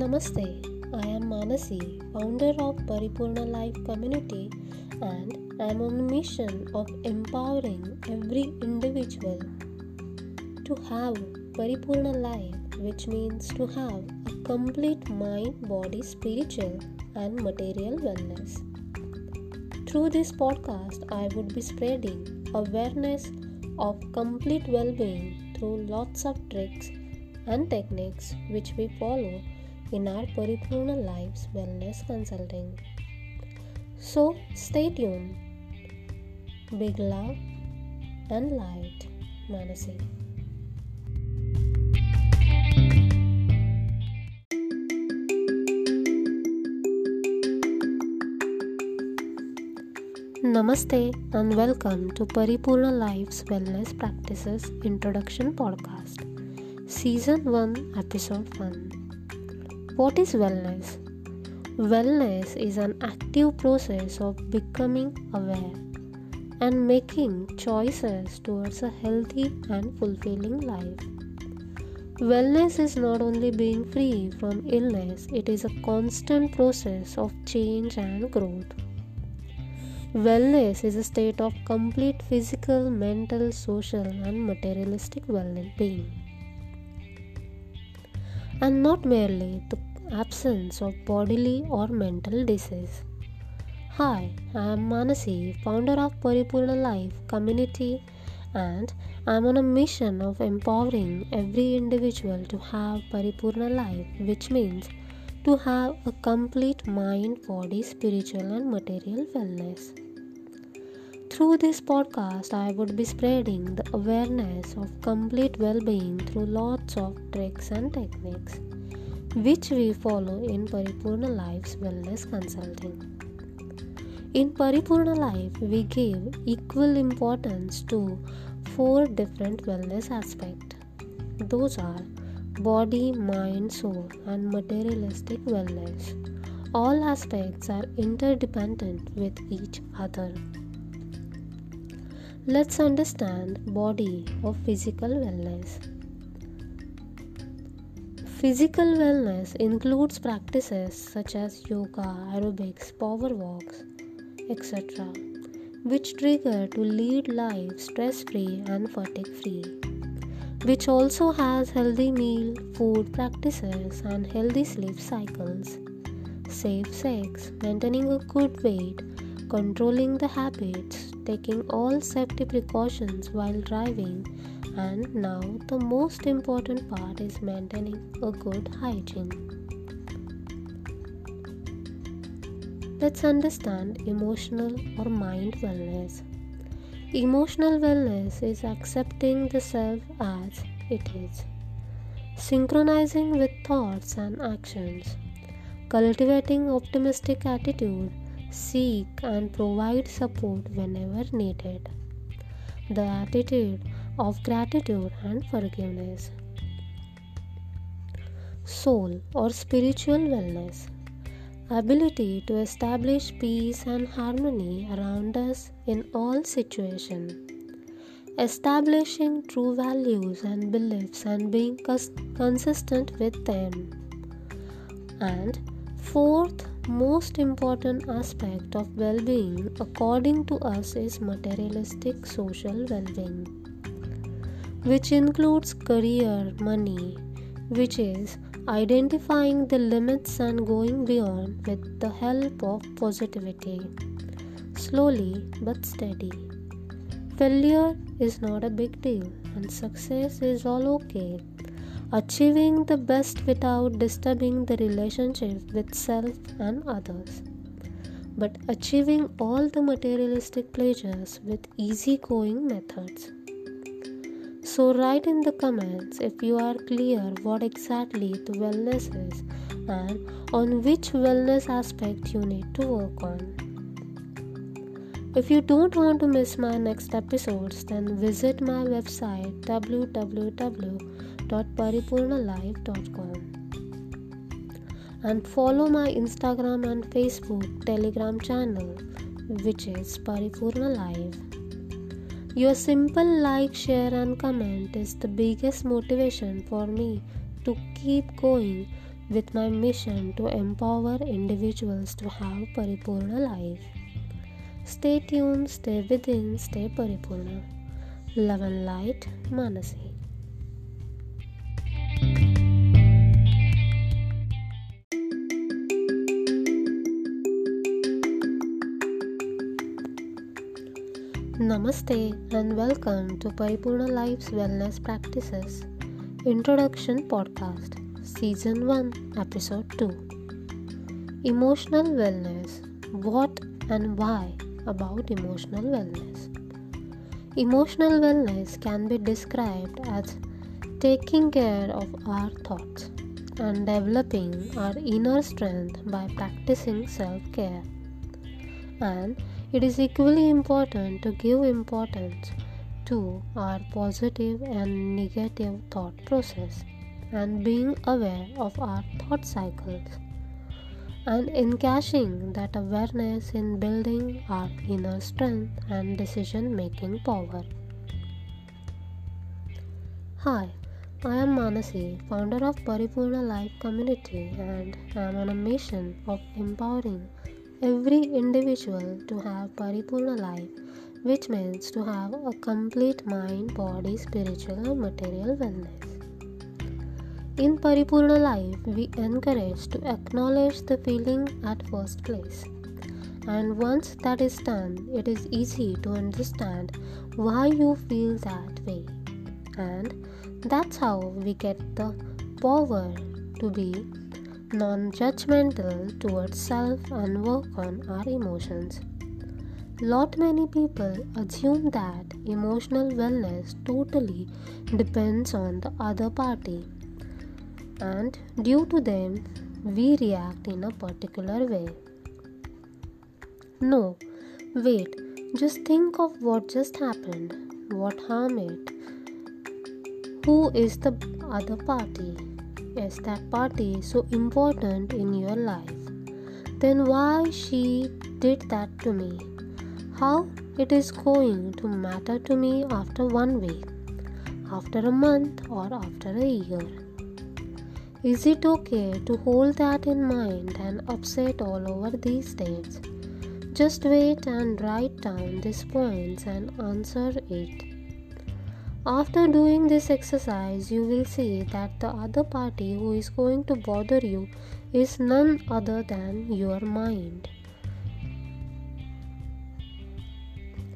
Namaste. I am Manasi, founder of Paripurna Life Community, and I am on a mission of empowering every individual to have Paripurna life, which means to have a complete mind, body, spiritual, and material wellness. Through this podcast, I would be spreading awareness of complete well being through lots of tricks and techniques which we follow in our Paripurna Lives Wellness Consulting. So stay tuned. Big love and light, Manasi. Namaste and welcome to Paripurna Life's Wellness Practices Introduction Podcast, Season 1, Episode 1. What is wellness? Wellness is an active process of becoming aware and making choices towards a healthy and fulfilling life. Wellness is not only being free from illness, it is a constant process of change and growth. Wellness is a state of complete physical, mental, social, and materialistic well being, and not merely the absence of bodily or mental disease. Hi, I am Manasi, founder of Paripurna Life community, and I am on a mission of empowering every individual to have Paripurna life, which means to have a complete mind, body, spiritual, and material wellness. Through this podcast, I would be spreading the awareness of complete well being through lots of tricks and techniques, which we follow in Paripurna Life's Wellness Consulting. In Paripurna Life, we give equal importance to four different wellness aspects. Those are body, mind, soul, and materialistic wellness. All aspects are interdependent with each other. Let's understand body or physical wellness. Physical wellness includes practices such as yoga, aerobics, power walks, etc., which trigger to lead life stress free and fatigue free which also has healthy meal, food practices, and healthy sleep cycles. Safe sex, maintaining a good weight, controlling the habits, taking all safety precautions while driving, and now the most important part is maintaining a good hygiene. Let's understand emotional or mind wellness. Emotional wellness is accepting the self as it is, synchronizing with thoughts and actions, cultivating optimistic attitude, seek and provide support whenever needed. The attitude of gratitude and forgiveness. Soul or spiritual wellness ability to establish peace and harmony around us in all situations, establishing true values and beliefs and being cons- consistent with them. And fourth most important aspect of well-being according to us is materialistic social well-being which includes career, money, which is identifying the limits and going beyond with the help of positivity. Slowly but steady. Failure is not a big deal, and success is all okay. Achieving the best without disturbing the relationship with self and others. But achieving all the materialistic pleasures with easygoing methods. So, write in the comments if you are clear what exactly the wellness is and on which wellness aspect you need to work on. If you don't want to miss my next episodes, then visit my website www.paripurnalife.com and follow my Instagram and Facebook Telegram channel, which is Paripurna Life. Your simple like, share, and comment is the biggest motivation for me to keep going with my mission to empower individuals to have Paripurna life. Stay tuned, stay within, stay Paripurna. Love and light, Manasi. Namaste and welcome to Paripurna Life's Wellness Practices Introduction Podcast, Season 1, Episode 2. Emotional Wellness What and why about emotional wellness? Emotional wellness can be described as taking care of our thoughts and developing our inner strength by practicing self care. And it is equally important to give importance to our positive and negative thought process and being aware of our thought cycles and encashing that awareness in building our inner strength and decision making power. Hi, I am Manasi, founder of Paripurna Life Community, and I am on a mission of empowering every individual to have Paripurna life, which means to have a complete mind, body, spiritual, and material wellness. In Paripurna life, we encourage to acknowledge the feeling at first place. And once that is done, it is easy to understand why you feel that way. And that's how we get the power to be non judgmental towards self and work on our emotions. Lot many people assume that emotional wellness totally depends on the other party, and due to them, we react in a particular way. No, wait, just think of what just happened, what harm it, who is the other party is that party so important in your life? Then why she did that to me? How it is going to matter to me after one week, after a month, or after a year? Is it okay to hold that in mind and upset all over these days? Just wait and write down these points and answer it. After doing this exercise, you will see that the other party who is going to bother you is none other than your mind.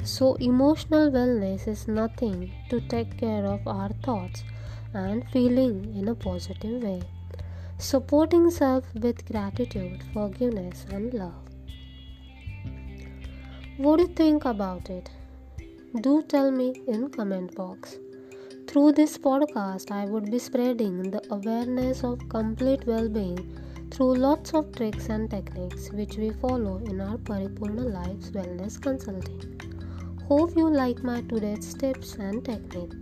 So, emotional wellness is nothing to take care of our thoughts and feeling in a positive way, supporting self with gratitude, forgiveness, and love. What do you think about it? Do tell me in comment box. Through this podcast, I would be spreading the awareness of complete well-being through lots of tricks and techniques which we follow in our Paripurna Lives Wellness Consulting. Hope you like my today's tips and technique.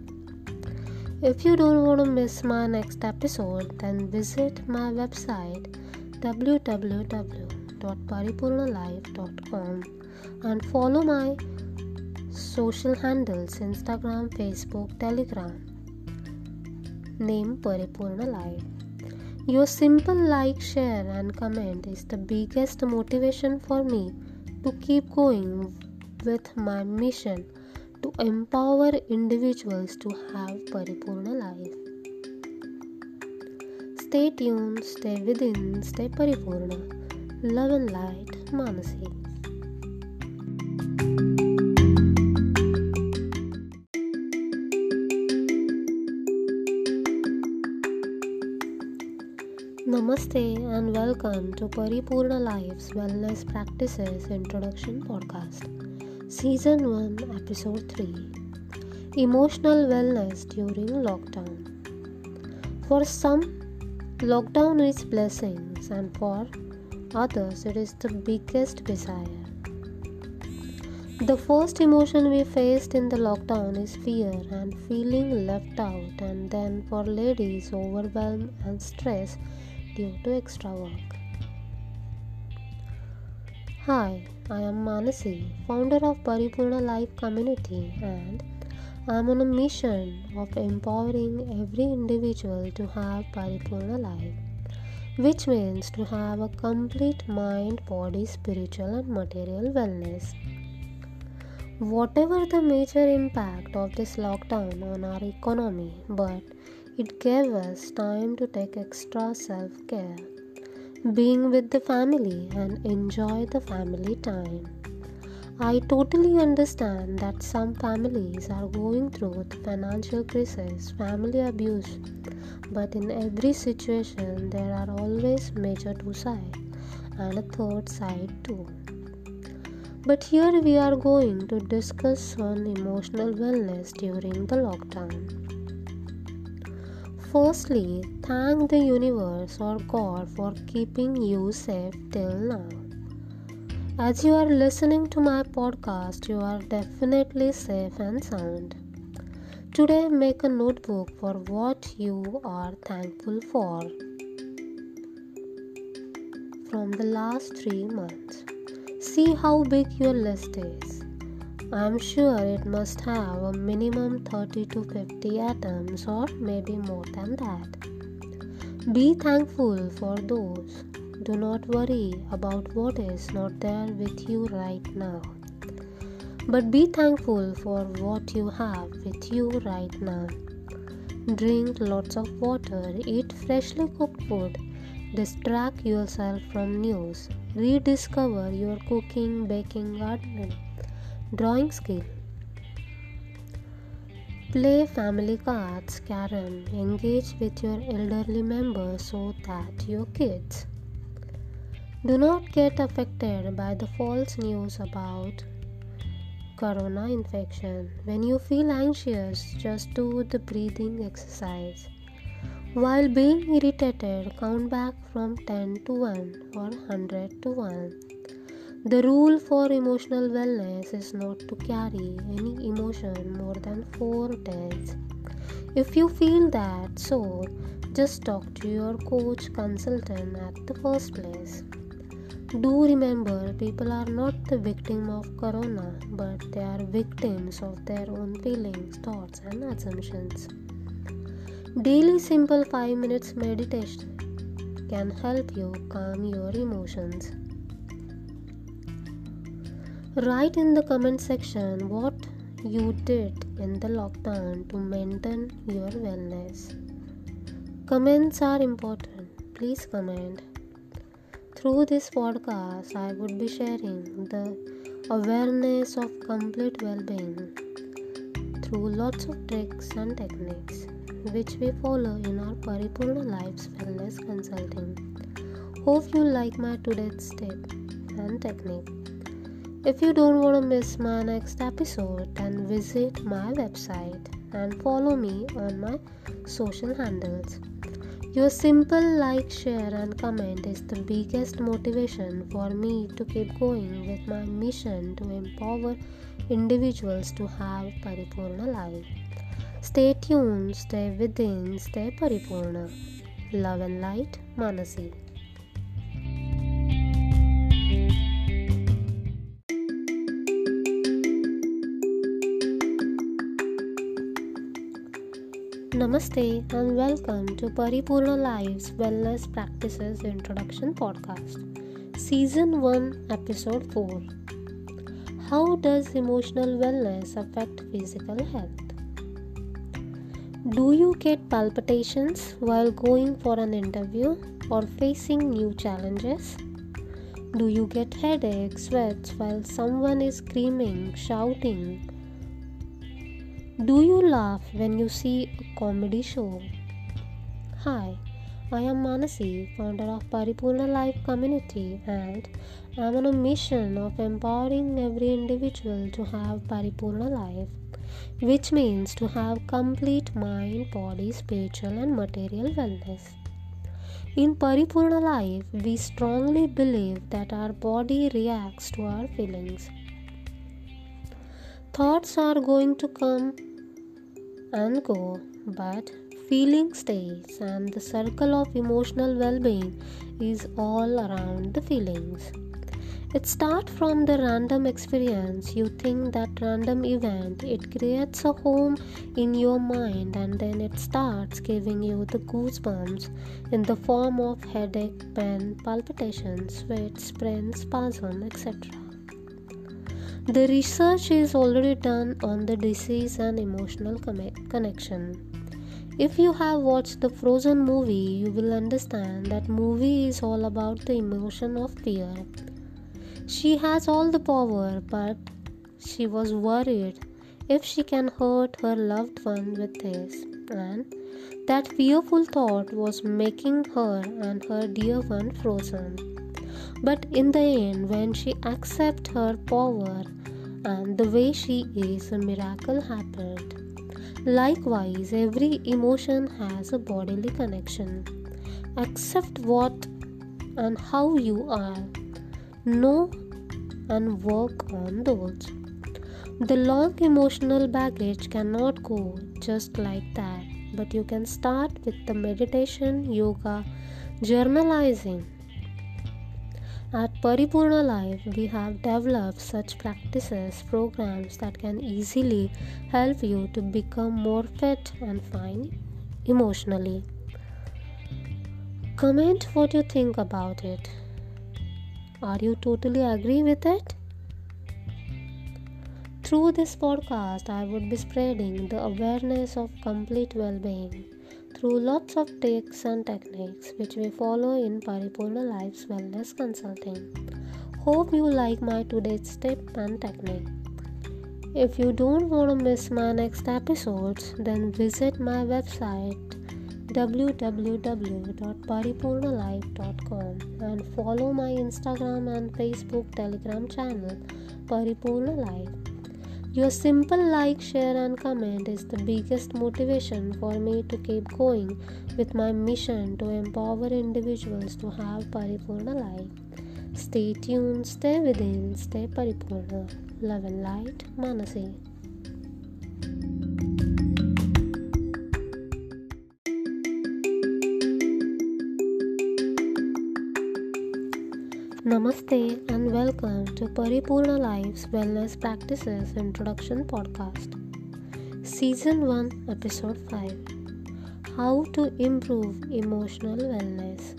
If you don't want to miss my next episode, then visit my website www.paripurnalife.com and follow my social handles Instagram, Facebook, Telegram. Name Paripurna Life. Your simple like, share, and comment is the biggest motivation for me to keep going with my mission to empower individuals to have Paripurna life. Stay tuned, stay within, stay Paripurna. Love and light, Manasi. Namaste and welcome to Paripurna Life's Wellness Practices Introduction Podcast, Season 1, Episode 3 Emotional Wellness During Lockdown. For some, lockdown is blessings, and for others, it is the biggest desire. The first emotion we faced in the lockdown is fear and feeling left out, and then for ladies, overwhelm and stress due to extra work. Hi, I am Manasi, founder of Paripurna Life Community, and I am on a mission of empowering every individual to have Paripurna life, which means to have a complete mind, body, spiritual, and material wellness. Whatever the major impact of this lockdown on our economy, but it gave us time to take extra self care, being with the family, and enjoy the family time. I totally understand that some families are going through financial crisis, family abuse, but in every situation there are always major two sides and a third side too. But here we are going to discuss on emotional wellness during the lockdown. Firstly, thank the universe or God for keeping you safe till now. As you are listening to my podcast, you are definitely safe and sound. Today, make a notebook for what you are thankful for from the last three months. See how big your list is. I am sure it must have a minimum 30 to 50 atoms or maybe more than that. Be thankful for those. Do not worry about what is not there with you right now. But be thankful for what you have with you right now. Drink lots of water, eat freshly cooked food, distract yourself from news, rediscover your cooking, baking, gardening drawing skill. Play family cards, carom, engage with your elderly members so that your kids do not get affected by the false news about corona infection. When you feel anxious, just do the breathing exercise. While being irritated, count back from 10 to 1 or 100 to 1. The rule for emotional wellness is not to carry any emotion more than 4 days. If you feel that so, just talk to your coach consultant at the first place. Do remember, people are not the victim of corona, but they are victims of their own feelings, thoughts, and assumptions. Daily simple 5 minutes meditation can help you calm your emotions. Write in the comment section what you did in the lockdown to maintain your wellness. Comments are important. Please comment. Through this podcast, I would be sharing the awareness of complete well being through lots of tricks and techniques which we follow in our Paripurna Lives Wellness Consulting. Hope you like my today's tip and technique. If you don't want to miss my next episode, then visit my website and follow me on my social handles. Your simple like, share, and comment is the biggest motivation for me to keep going with my mission to empower individuals to have Paripurna life. Stay tuned, stay within, stay Paripurna. Love and light, Manasi. Namaste and welcome to Paripurna Lives Wellness Practices Introduction Podcast, Season 1, Episode 4. How does emotional wellness affect physical health? Do you get palpitations while going for an interview or facing new challenges? Do you get headaches, sweats while someone is screaming, shouting, do you laugh when you see a comedy show? Hi, I am Manasi, founder of Paripurna Life Community, and I am on a mission of empowering every individual to have Paripurna life, which means to have complete mind, body, spiritual, and material wellness. In Paripurna life, we strongly believe that our body reacts to our feelings. Thoughts are going to come and go, but feeling stays, and the circle of emotional well being is all around the feelings. It starts from the random experience. You think that random event, it creates a home in your mind and then it starts giving you the goosebumps in the form of headache, pain, palpitations, sweat, sprain, spasm, etc. The research is already done on the disease and emotional connection. If you have watched the Frozen movie, you will understand that movie is all about the emotion of fear. She has all the power, but she was worried if she can hurt her loved one with this. And that fearful thought was making her and her dear one frozen. But in the end, when she accepts her power and the way she is, a miracle happened. Likewise, every emotion has a bodily connection. Accept what and how you are know and work on those. The long emotional baggage cannot go just like that, but you can start with the meditation, yoga, journalizing. At Paripurna Life, we have developed such practices, programs that can easily help you to become more fit and fine emotionally. Comment what you think about it. Are you totally agree with it? Through this podcast, I would be spreading the awareness of complete well being through lots of tricks and techniques which we follow in Paripurna Life's Wellness Consulting. Hope you like my today's tip and technique. If you don't want to miss my next episodes, then visit my website www.paripurnalife.com and follow my Instagram and Facebook Telegram channel Paripurna Life. Your simple like, share, and comment is the biggest motivation for me to keep going with my mission to empower individuals to have Paripurna life. Stay tuned, stay within, stay Paripurna. Love and light, Manasi. Namaste and welcome to Paripurna Life's Wellness Practices Introduction Podcast. Season 1, Episode 5 How to Improve Emotional Wellness.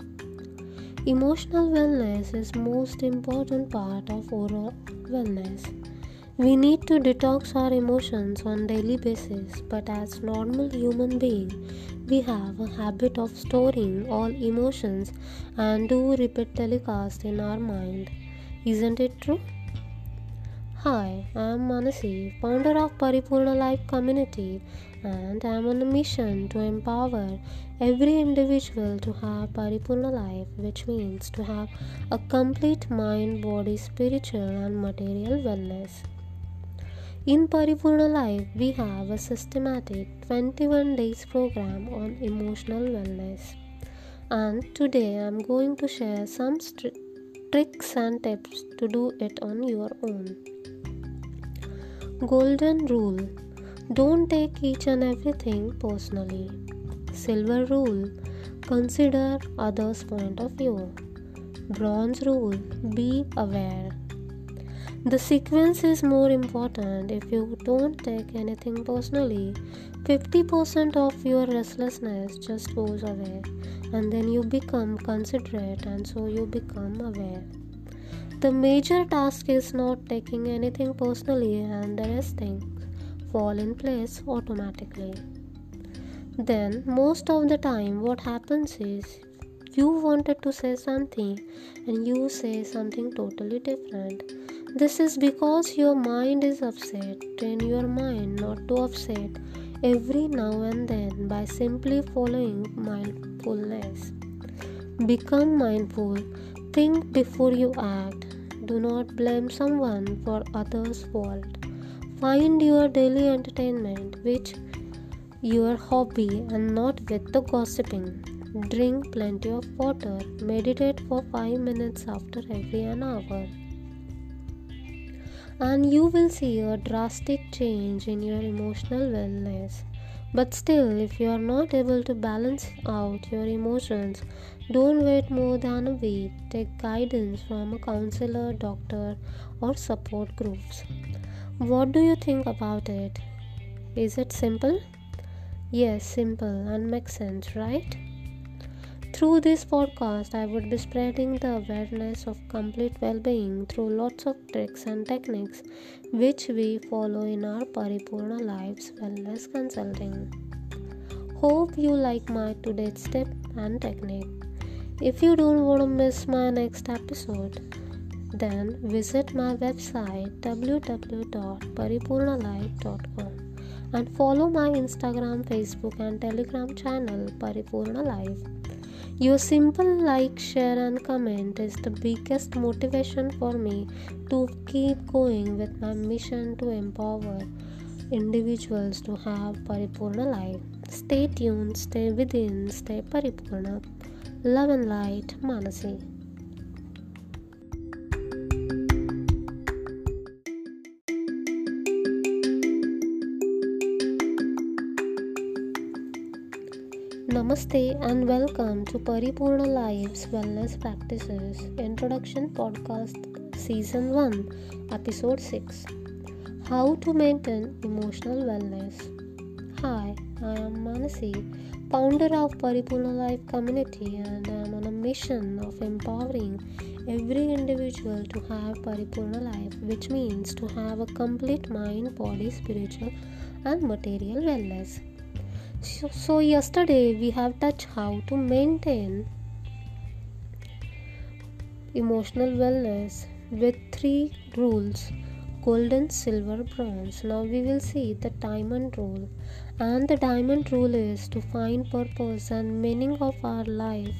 Emotional wellness is most important part of overall wellness. We need to detox our emotions on daily basis, but as normal human being, we have a habit of storing all emotions and do repeat telecast in our mind. Isn't it true? Hi, I am Manasi, founder of Paripurna Life Community, and I am on a mission to empower every individual to have Paripurna life, which means to have a complete mind, body, spiritual, and material wellness. In Paripurna Life, we have a systematic 21 days program on emotional wellness. And today I'm going to share some tricks and tips to do it on your own. Golden Rule Don't take each and everything personally. Silver Rule Consider others' point of view. Bronze Rule Be aware. The sequence is more important if you don't take anything personally. 50% of your restlessness just goes away, and then you become considerate, and so you become aware. The major task is not taking anything personally, and the rest things fall in place automatically. Then, most of the time, what happens is you wanted to say something and you say something totally different this is because your mind is upset. Train your mind not to upset every now and then by simply following mindfulness. Become mindful. Think before you act. Do not blame someone for others' fault. Find your daily entertainment, which your hobby, and not with the gossiping. Drink plenty of water. Meditate for 5 minutes after every an hour and you will see a drastic change in your emotional wellness. But still, if you are not able to balance out your emotions, don't wait more than a week. Take guidance from a counselor, doctor, or support groups. What do you think about it? Is it simple? Yes, simple and makes sense, right? Through this podcast, I would be spreading the awareness of complete well being through lots of tricks and techniques which we follow in our Paripurna Lives Wellness Consulting. Hope you like my today's tip and technique. If you don't want to miss my next episode, then visit my website www.paripurnalife.com and follow my Instagram, Facebook, and Telegram channel Paripurna Life. Your simple like, share, and comment is the biggest motivation for me to keep going with my mission to empower individuals to have Paripurna life. Stay tuned, stay within, stay Paripurna. Love and light, Manasi. Namaste and welcome to Paripurna Life's Wellness Practices Introduction Podcast Season 1 Episode 6 How to Maintain Emotional Wellness. Hi, I am Manasi, founder of Paripurna Life Community, and I am on a mission of empowering every individual to have Paripurna life, which means to have a complete mind, body, spiritual, and material wellness. So, yesterday we have touched how to maintain emotional wellness with three rules golden silver bronze. Now we will see the diamond rule. And the diamond rule is to find purpose and meaning of our life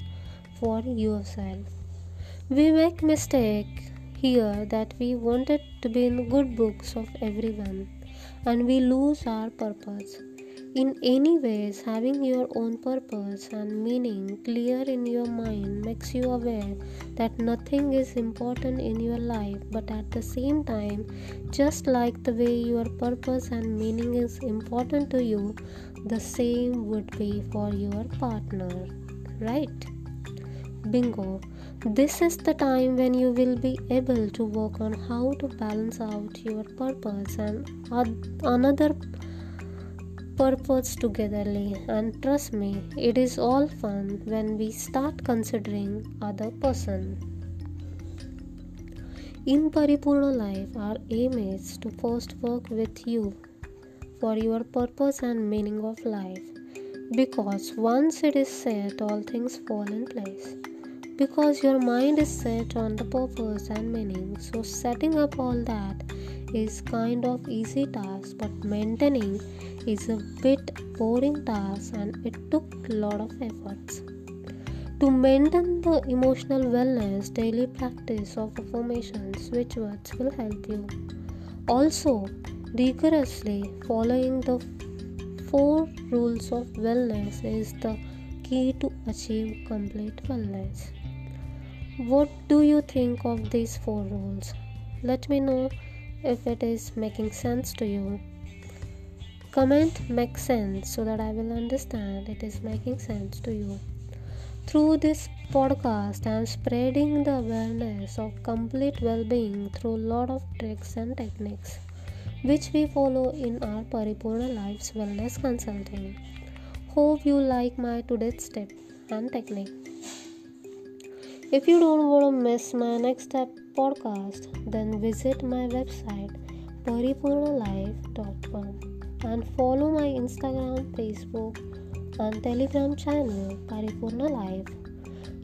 for yourself. We make mistake here that we wanted to be in good books of everyone and we lose our purpose in any ways, having your own purpose and meaning clear in your mind makes you aware that nothing is important in your life, but at the same time, just like the way your purpose and meaning is important to you, the same would be for your partner, right? Bingo. This is the time when you will be able to work on how to balance out your purpose and another purpose togetherly. And trust me it is all fun when we start considering other person. In paripurna life our aim is to first work with you for your purpose and meaning of life. Because once it is set all things fall in place. Because your mind is set on the purpose and meaning so setting up all that is kind of easy task but maintaining is a bit boring task and it took lot of efforts. To maintain the emotional wellness, daily practice of affirmations, which words will help you. Also, rigorously following the four rules of wellness is the key to achieve complete wellness. What do you think of these four rules? Let me know if it is making sense to you. Comment makes sense so that I will understand it is making sense to you. Through this podcast, I am spreading the awareness of complete well being through lot of tricks and techniques which we follow in our Paripurna Lives Wellness Consulting. Hope you like my today's tip and technique. If you don't want to miss my next podcast, then visit my website paripurnalife.com and follow my Instagram, Facebook, and Telegram channel Paripurna Life.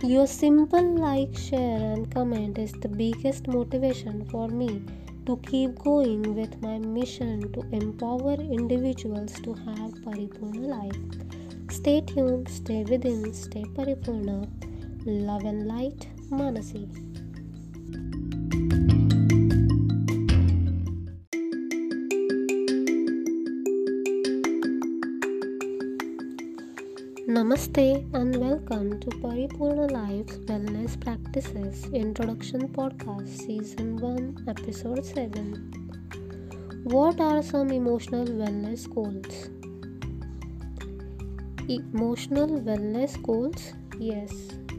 Your simple like, share, and comment is the biggest motivation for me to keep going with my mission to empower individuals to have Paripurna life. Stay tuned, stay within, stay Paripurna. Love and light, Manasi. Namaste and welcome to Paripurna Life's Wellness Practices Introduction Podcast Season 1 Episode 7. What are some emotional wellness goals? emotional wellness goals? Yes,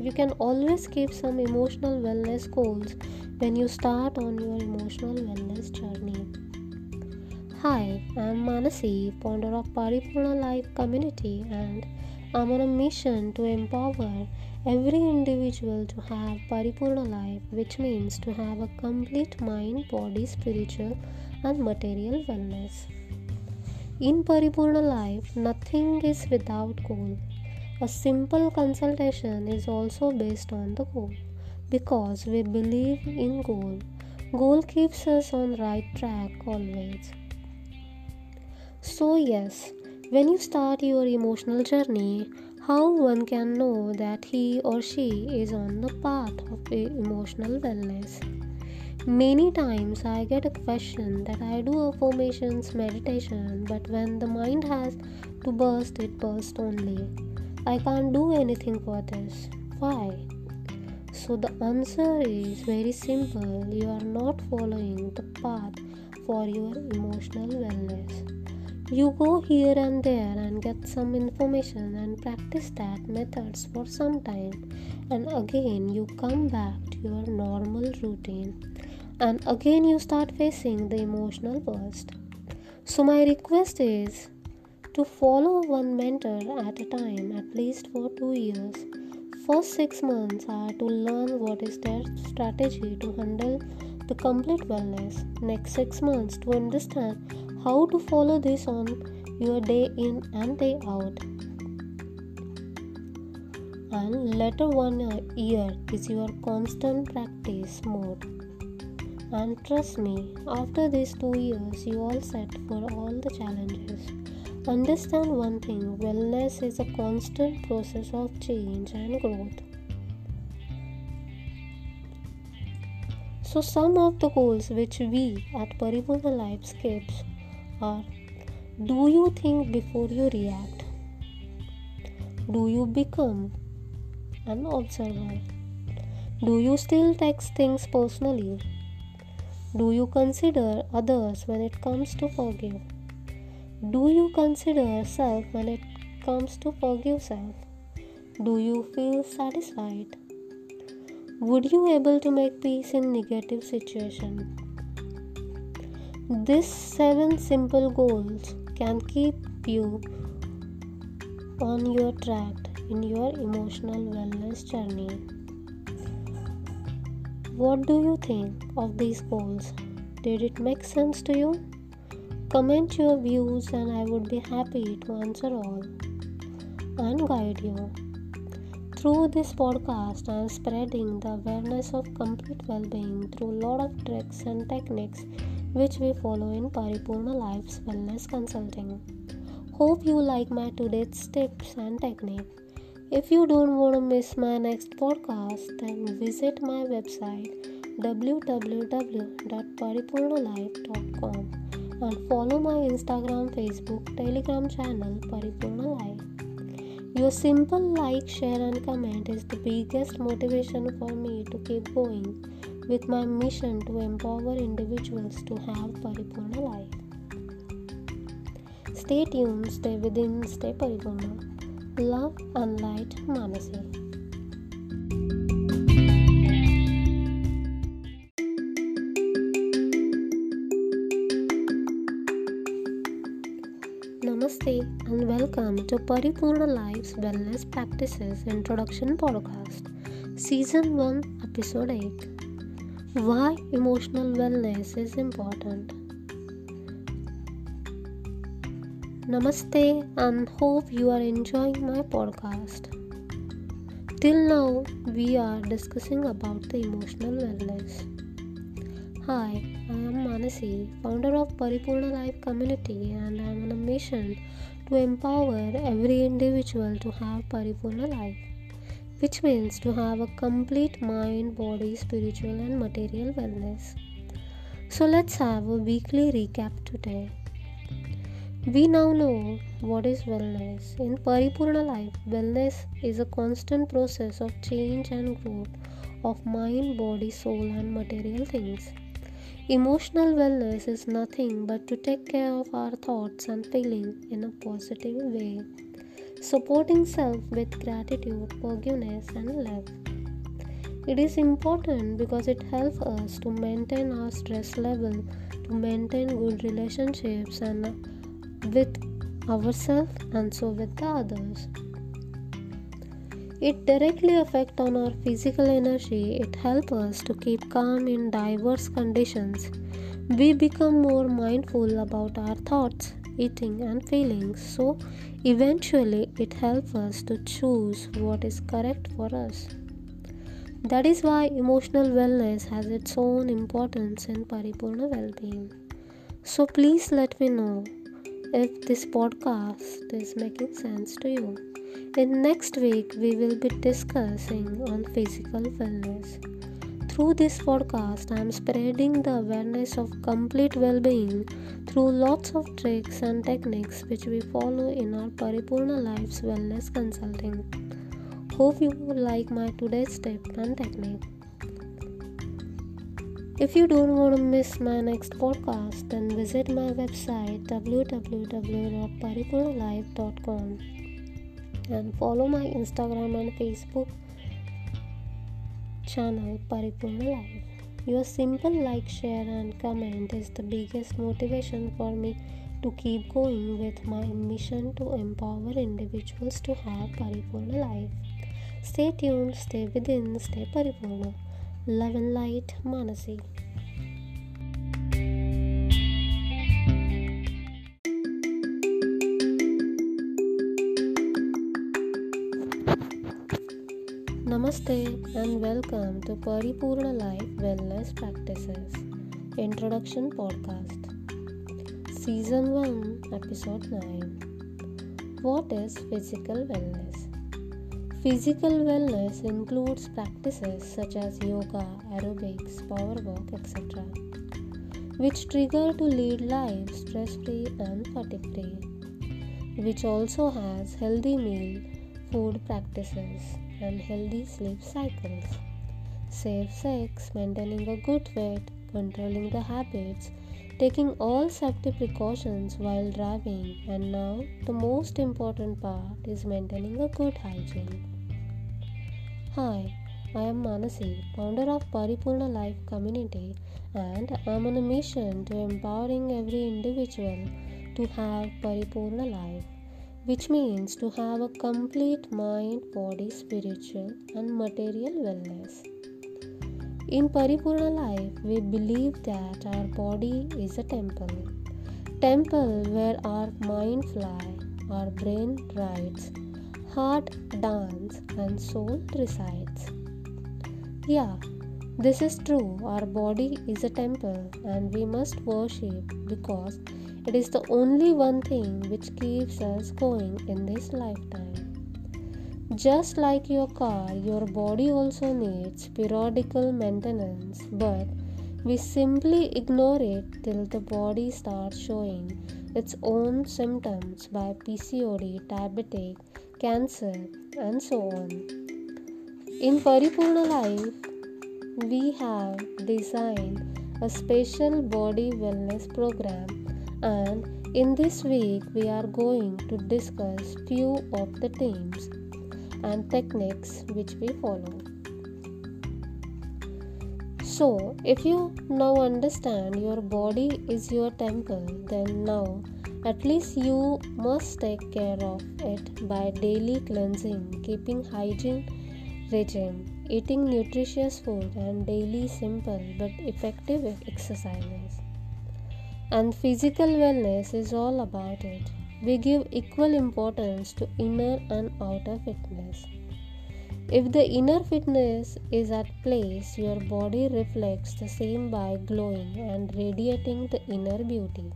you can always keep some emotional wellness goals when you start on your emotional wellness journey. Hi, I'm Manasi, founder of Paripurna Life Community, and I'm on a mission to empower every individual to have Paripurna life, which means to have a complete mind, body, spiritual, and material wellness. In Paripurna life, nothing is without goal. A simple consultation is also based on the goal because we believe in goal. Goal keeps us on right track always. So yes, when you start your emotional journey, how one can know that he or she is on the path of emotional wellness? Many times I get a question that I do affirmations meditation, but when the mind has to burst, it bursts only. I can't do anything for this. Why? So the answer is very simple you are not following the path for your emotional wellness. You go here and there and get some information and practice that methods for some time, and again you come back to your normal routine and again you start facing the emotional burst. So, my request is to follow one mentor at a time, at least for two years. First six months are to learn what is their strategy to handle the complete wellness. Next six months to understand how to follow this on your day in and day out. And later one year is your constant practice mode. And trust me, after these two years, you all set for all the challenges. Understand one thing wellness is a constant process of change and growth. So, some of the goals which we at Paripurna Life skips are Do you think before you react? Do you become an observer? Do you still text things personally? Do you consider others when it comes to forgive? Do you consider yourself when it comes to forgive self? Do you feel satisfied? Would you able to make peace in negative situation? These seven simple goals can keep you on your track in your emotional wellness journey. What do you think of these goals? Did it make sense to you? Comment your views and I would be happy to answer all and guide you. Through this podcast, I am spreading the awareness of complete well being through a lot of tricks and techniques which we follow in Paripurna Life's Wellness Consulting. Hope you like my today's tips and techniques. If you don't want to miss my next podcast, then visit my website www.paripurnalife.com and follow my Instagram, Facebook, Telegram channel Paripurna Life. Your simple like, share, and comment is the biggest motivation for me to keep going with my mission to empower individuals to have Paripurna life. Stay tuned, stay within, stay Paripurna. Love and Light Manasi. Welcome to Paripurna Life's Wellness Practices Introduction Podcast, Season 1, Episode 8 Why Emotional Wellness is Important. Namaste and hope you are enjoying my podcast. Till now, we are discussing about the emotional wellness. Hi, I am Manasi, founder of Paripurna Life Community, and I am on a mission to empower every individual to have Paripurna life, which means to have a complete mind, body, spiritual, and material wellness. So, let's have a weekly recap today. We now know what is wellness. In Paripurna life, wellness is a constant process of change and growth of mind, body, soul, and material things. Emotional wellness is nothing but to take care of our thoughts and feelings in a positive way. supporting self with gratitude, forgiveness, and love. It is important because it helps us to maintain our stress level, to maintain good relationships and with ourselves and so with the others. It directly affects on our physical energy. It helps us to keep calm in diverse conditions. We become more mindful about our thoughts, eating and feelings. So eventually it helps us to choose what is correct for us. That is why emotional wellness has its own importance in Paripurna well-being. So please let me know if this podcast is making sense to you. In next week we will be discussing on physical wellness. Through this podcast, I am spreading the awareness of complete well being through lots of tricks and techniques which we follow in our Paripurna Lives Wellness Consulting. Hope you like my today's tip and technique. If you don't want to miss my next podcast, then visit my website www.paripurnalife.com and follow my Instagram and Facebook channel Paripurna Life. Your simple like, share, and comment is the biggest motivation for me to keep going with my mission to empower individuals to have Paripurna life. Stay tuned, stay within, stay Paripurna. Love and light, Manasi. Namaste and welcome to Paripurna Life Wellness Practices Introduction Podcast Season 1 Episode 9 What is physical wellness? Physical wellness includes practices such as yoga, aerobics, power walk, etc., which trigger to lead life stress free and fatigue free, which also has healthy meal, food practices, and healthy sleep cycles, safe sex, maintaining a good weight, controlling the habits, taking all safety precautions while driving, and now the most important part is maintaining a good hygiene. Hi, I am Manasi, founder of Paripurna Life Community, and I am on a mission to empowering every individual to have Paripurna life, which means to have a complete mind, body, spiritual, and material wellness. In Paripurna life, we believe that our body is a temple. Temple where our mind fly, our brain rides, heart dance and soul resides. Yeah, this is true. Our body is a temple and we must worship because it is the only one thing which keeps us going in this lifetime. Just like your car, your body also needs periodical maintenance, but we simply ignore it till the body starts showing its own symptoms by PCOD, diabetic, cancer, and so on. In Paripurna Life, we have designed a special body wellness program and in this week we are going to discuss few of the themes and techniques which we follow. So, if you now understand your body is your temple, then now at least you must take care of it by daily cleansing, keeping hygiene regime, eating nutritious food, and daily simple but effective exercises. And physical wellness is all about it. We give equal importance to inner and outer fitness. If the inner fitness is at place, your body reflects the same by glowing and radiating the inner beauty.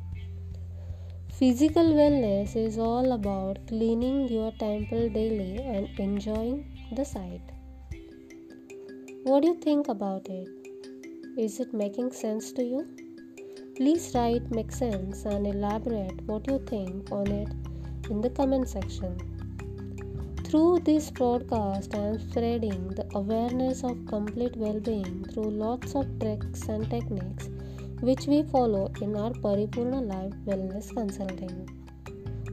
Physical wellness is all about cleaning your temple daily and enjoying the sight. What do you think about it? Is it making sense to you? Please write make sense and elaborate what you think on it in the comment section. Through this broadcast, I am spreading the awareness of complete well being through lots of tricks and techniques which we follow in our Paripurna Life Wellness Consulting.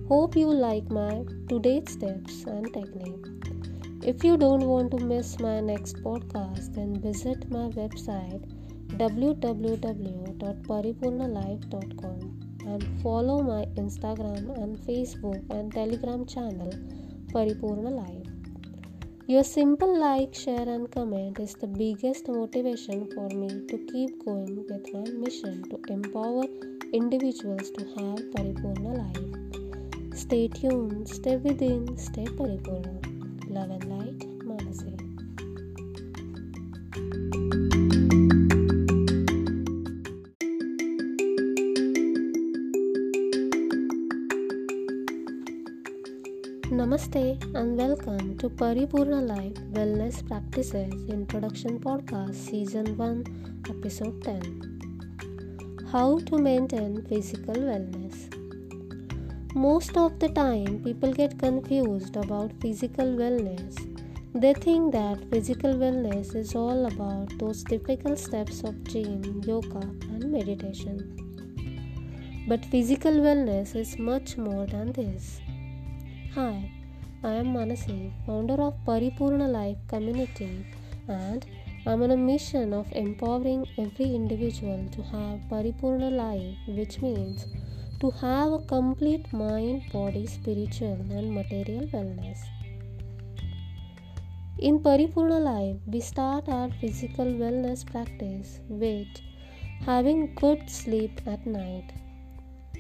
Hope you like my today's tips and technique. If you don't want to miss my next podcast, then visit my website www.paripurnalife.com and follow my Instagram and Facebook and Telegram channel Paripurna Life. Your simple like, share, and comment is the biggest motivation for me to keep going with my mission to empower individuals to have Paripurna life. Stay tuned, stay within, stay Paripurna. Love and light. Namaste and welcome to Paripurna Life Wellness Practices Introduction Podcast Season 1 Episode 10 How to Maintain Physical Wellness. Most of the time, people get confused about physical wellness. They think that physical wellness is all about those difficult steps of gym, yoga, and meditation. But physical wellness is much more than this. Hi, I am Manasi, founder of Paripurna Life community, and I'm on a mission of empowering every individual to have Paripurna life, which means to have a complete mind, body, spiritual, and material wellness. In Paripurna life, we start our physical wellness practice with having good sleep at night.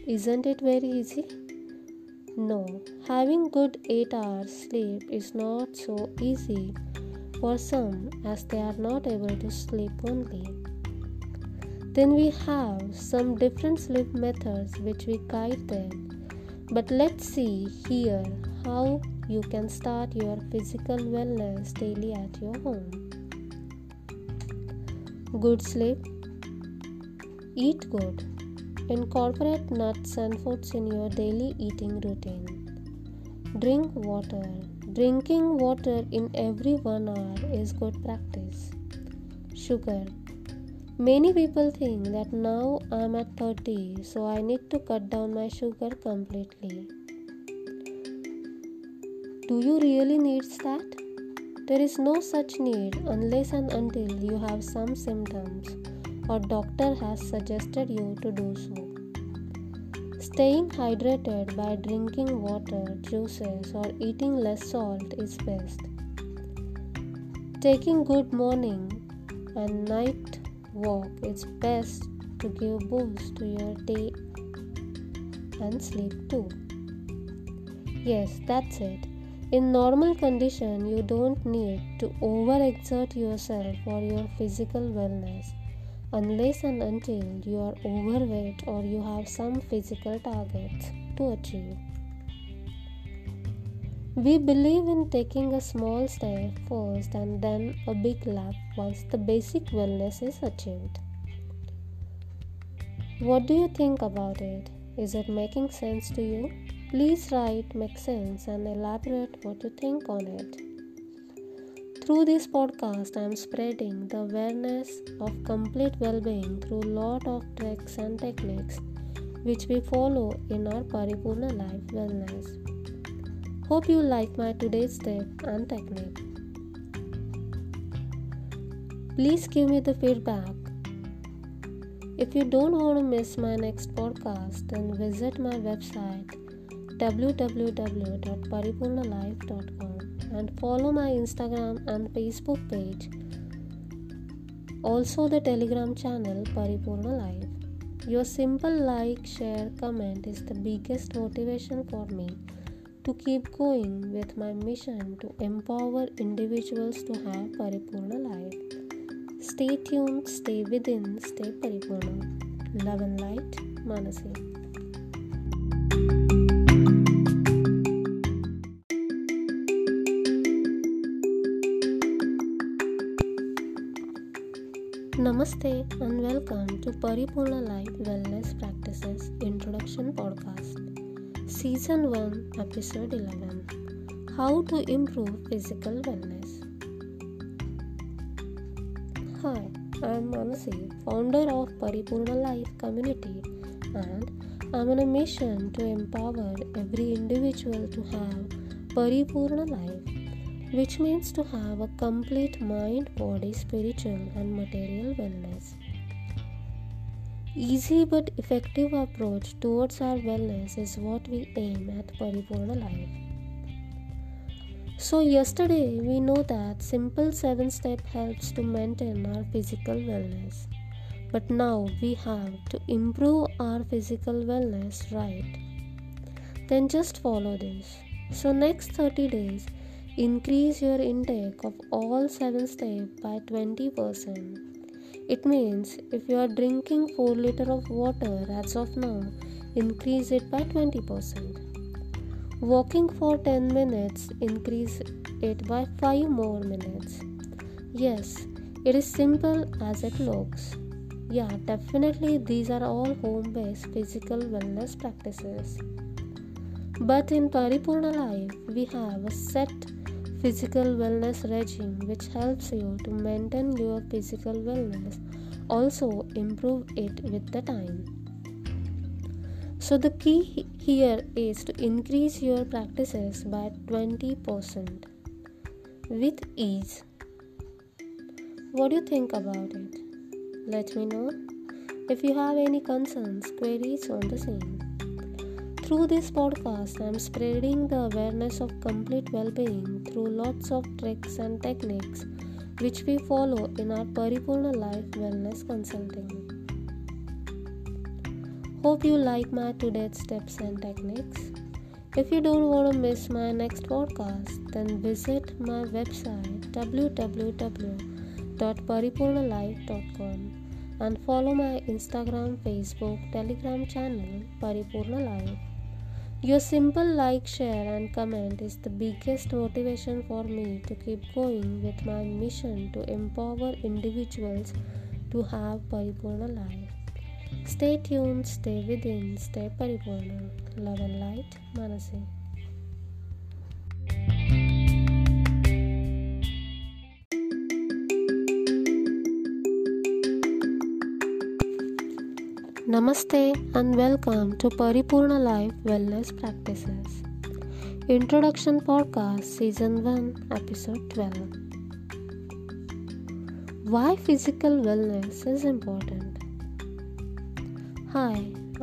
Isn't it very easy? No, having good 8 hours sleep is not so easy for some as they are not able to sleep only. Then we have some different sleep methods which we guide them. But let's see here how you can start your physical wellness daily at your home. Good sleep. Eat good. Incorporate nuts and fruits in your daily eating routine. Drink water. Drinking water in every one hour is good practice. Sugar. Many people think that now I'm at 30, so I need to cut down my sugar completely. Do you really need that? There is no such need unless and until you have some symptoms or doctor has suggested you to do so. Staying hydrated by drinking water, juices, or eating less salt is best. Taking good morning and night walk is best to give boost to your day and sleep too. Yes, that's it. In normal condition, you don't need to overexert yourself for your physical wellness unless and until you are overweight or you have some physical targets to achieve. We believe in taking a small step first and then a big leap once the basic wellness is achieved. What do you think about it? Is it making sense to you? Please write, make sense, and elaborate what you think on it. Through this podcast, I am spreading the awareness of complete well-being through lot of tricks and techniques which we follow in our Paripurna life wellness. Hope you like my today's tip and technique. Please give me the feedback. If you don't want to miss my next podcast, then visit my website www.paripurnalife.com and follow my Instagram and Facebook page. Also, the Telegram channel Paripurna Life. Your simple like, share, comment is the biggest motivation for me to keep going with my mission to empower individuals to have Paripurna life. Stay tuned, stay within, stay Paripurna. Love and light, Manasi. Namaste and welcome to Paripurna Life Wellness Practices Introduction Podcast, Season 1, Episode 11 How to Improve Physical Wellness. Hi, I am Manasi, founder of Paripurna Life Community, and I'm on a mission to empower every individual to have Paripurna life, which means to have a complete mind, body, spiritual, and material wellness. Easy but effective approach towards our wellness is what we aim at Paripurna Life. So, yesterday we know that simple 7 step helps to maintain our physical wellness. But now we have to improve our physical wellness, right? Then just follow this. So, next 30 days, increase your intake of all 7 steps by 20%. It means if you are drinking 4 liter of water as of now, increase it by 20%. Walking for 10 minutes, increase it by 5 more minutes. Yes, it is simple as it looks. Yeah, definitely these are all home based physical wellness practices. But in Paripurna life, we have a set physical wellness regime which helps you to maintain your physical wellness also improve it with the time. So the key here is to increase your practices by 20% with ease. What do you think about it? Let me know. If you have any concerns queries on the same through this podcast, I am spreading the awareness of complete well being through lots of tricks and techniques which we follow in our Paripurna Life Wellness Consulting. Hope you like my today's steps and techniques. If you don't want to miss my next podcast, then visit my website www.paripurnalife.com and follow my Instagram, Facebook, Telegram channel Paripurna Life. Your simple like, share, and comment is the biggest motivation for me to keep going with my mission to empower individuals to have Paripurna life. Stay tuned, stay within, stay Paripurna. Love and light, Manasi. Namaste and welcome to Paripurna Life Wellness Practices. Introduction Podcast Season 1 Episode 12 Why Physical Wellness is Important. Hi,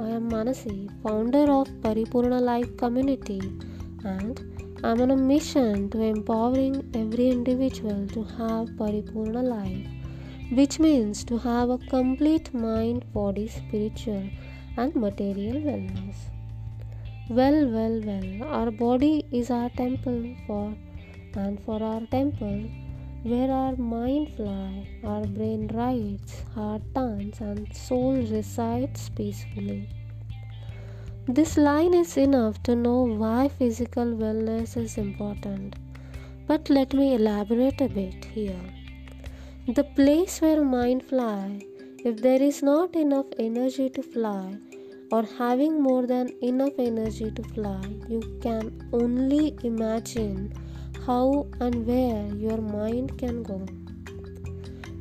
I am Manasi, founder of Paripurna Life Community, and I'm on a mission to empowering every individual to have Paripurna Life which means to have a complete mind, body, spiritual, and material wellness. Well, well, well, our body is our temple for, and for our temple, where our mind fly, our brain rides, heart turns, and soul resides peacefully. This line is enough to know why physical wellness is important. But let me elaborate a bit here. The place where mind fly, if there is not enough energy to fly, or having more than enough energy to fly, you can only imagine how and where your mind can go.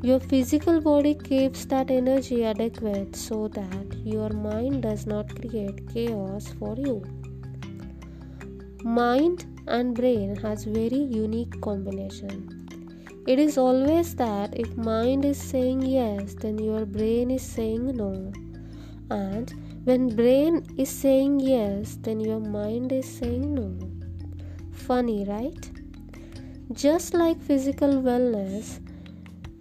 Your physical body keeps that energy adequate so that your mind does not create chaos for you. Mind and brain has very unique combination. It is always that if mind is saying yes, then your brain is saying no. And when brain is saying yes, then your mind is saying no. Funny, right? Just like physical wellness,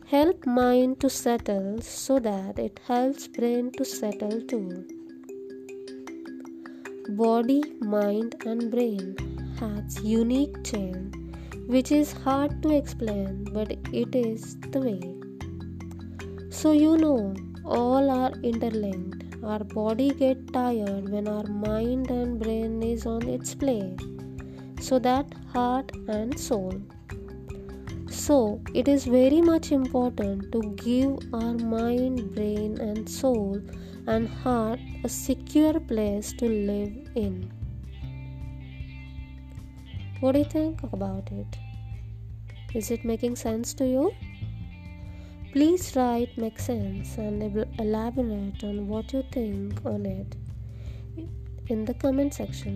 help mind to settle so that it helps brain to settle too. Body, mind and brain has unique chain which is hard to explain, but it is the way. So, you know, all are interlinked. Our body get tired when our mind and brain is on its play. So that heart and soul. So, it is very much important to give our mind, brain, and soul and heart a secure place to live in. What do you think about it? Is it making sense to you? Please write make sense and elaborate on what you think on it. in the comment section.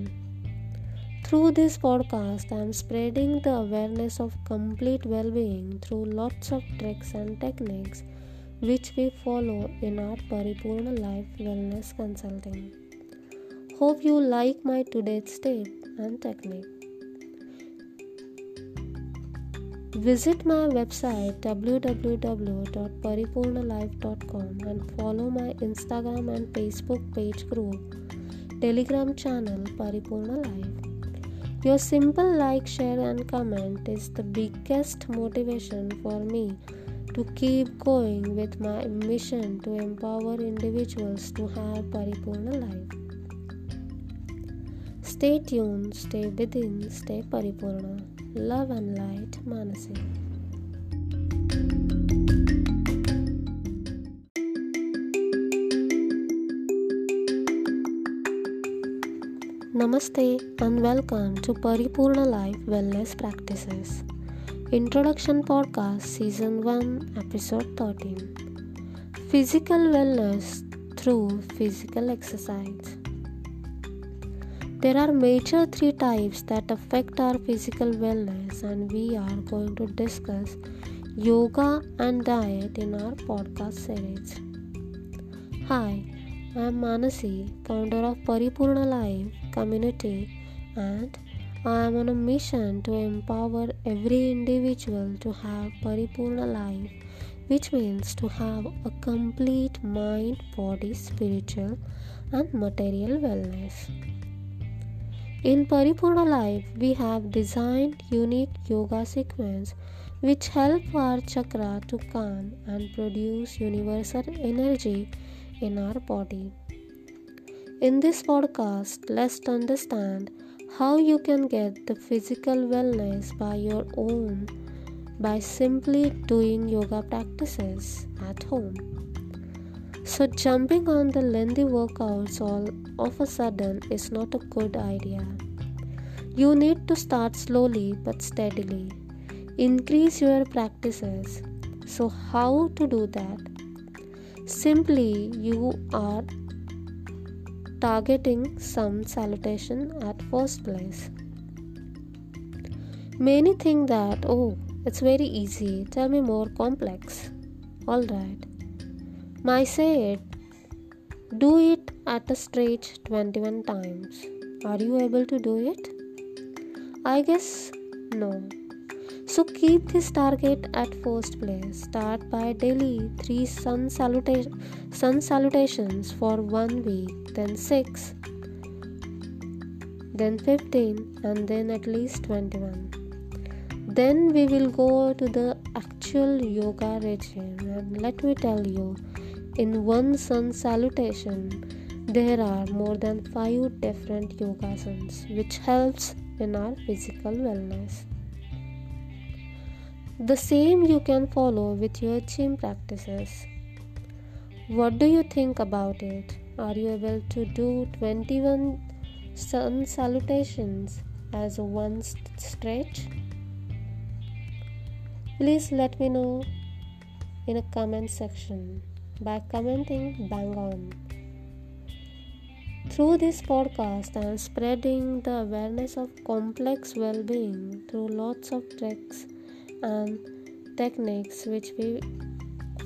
Through this podcast, I am spreading the awareness of complete well being through lots of tricks and techniques which we follow in our Paripurna Life Wellness Consulting. Hope you like my today's tip and technique. Visit my website www.paripurnalife.com and follow my Instagram and Facebook page group, Telegram channel Paripurna Life. Your simple like, share, and comment is the biggest motivation for me to keep going with my mission to empower individuals to have Paripurna life. Stay tuned, stay within, stay Paripurna. Love and Light Manasi. Namaste and welcome to Paripurna Life Wellness Practices. Introduction Podcast Season 1 Episode 13 Physical Wellness through Physical Exercise. There are major three types that affect our physical wellness, and we are going to discuss yoga and diet in our podcast series. Hi, I am Manasi, founder of Paripurna Life community, and I am on a mission to empower every individual to have Paripurna life, which means to have a complete mind, body, spiritual, and material wellness. In Paripurna Life, we have designed unique yoga sequence which help our chakra to calm and produce universal energy in our body. In this podcast, let's understand how you can get the physical wellness by your own by simply doing yoga practices at home. So, jumping on the lengthy workouts all of a sudden is not a good idea. You need to start slowly but steadily. Increase your practices. So, how to do that? Simply, you are targeting sun salutation at first place. Many think that, oh, it's very easy, tell me more complex. Alright. My say it, do it at a stretch 21 times. Are you able to do it? I guess no. So keep this target at first place. Start by daily 3 sun, saluta- sun salutations for 1 week, then 6, then 15, and then at least 21. Then we will go to the actual yoga regime, and let me tell you in one sun salutation, there are more than five different yogasans, which helps in our physical wellness. The same you can follow with your gym practices. What do you think about it? Are you able to do 21 sun salutations as one stretch? Please let me know in a comment section by commenting bang on. Through this podcast, I am spreading the awareness of complex well being through lots of tricks and techniques which we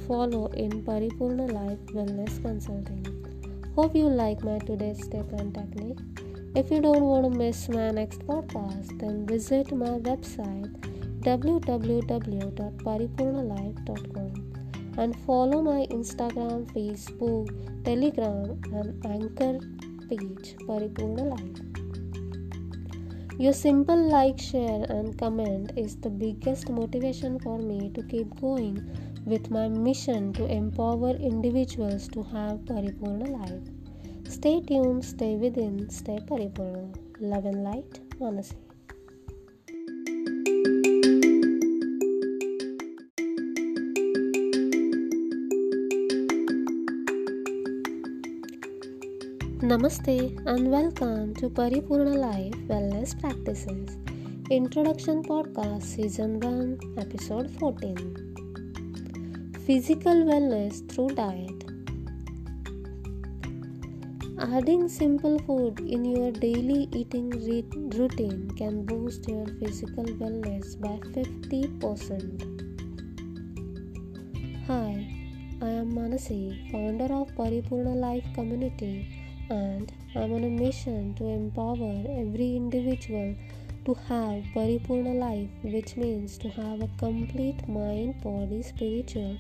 follow in Paripurna Life Wellness Consulting. Hope you like my today's tip and technique. If you don't want to miss my next podcast, then visit my website www.paripurnalife.com and follow my Instagram, Facebook, Telegram, and Anchor page Paripurna Life. Your simple like, share, and comment is the biggest motivation for me to keep going with my mission to empower individuals to have Paripurna life. Stay tuned, stay within, stay Paripurna. Love and light, Manasi. Namaste and welcome to Paripurna Life Wellness Practices. Introduction Podcast Season 1 Episode 14 Physical Wellness Through Diet. Adding simple food in your daily eating routine can boost your physical wellness by 50%. Hi, I am Manasi, founder of Paripurna Life Community, and I'm on a mission to empower every individual to have Paripurna life, which means to have a complete mind, body, spiritual,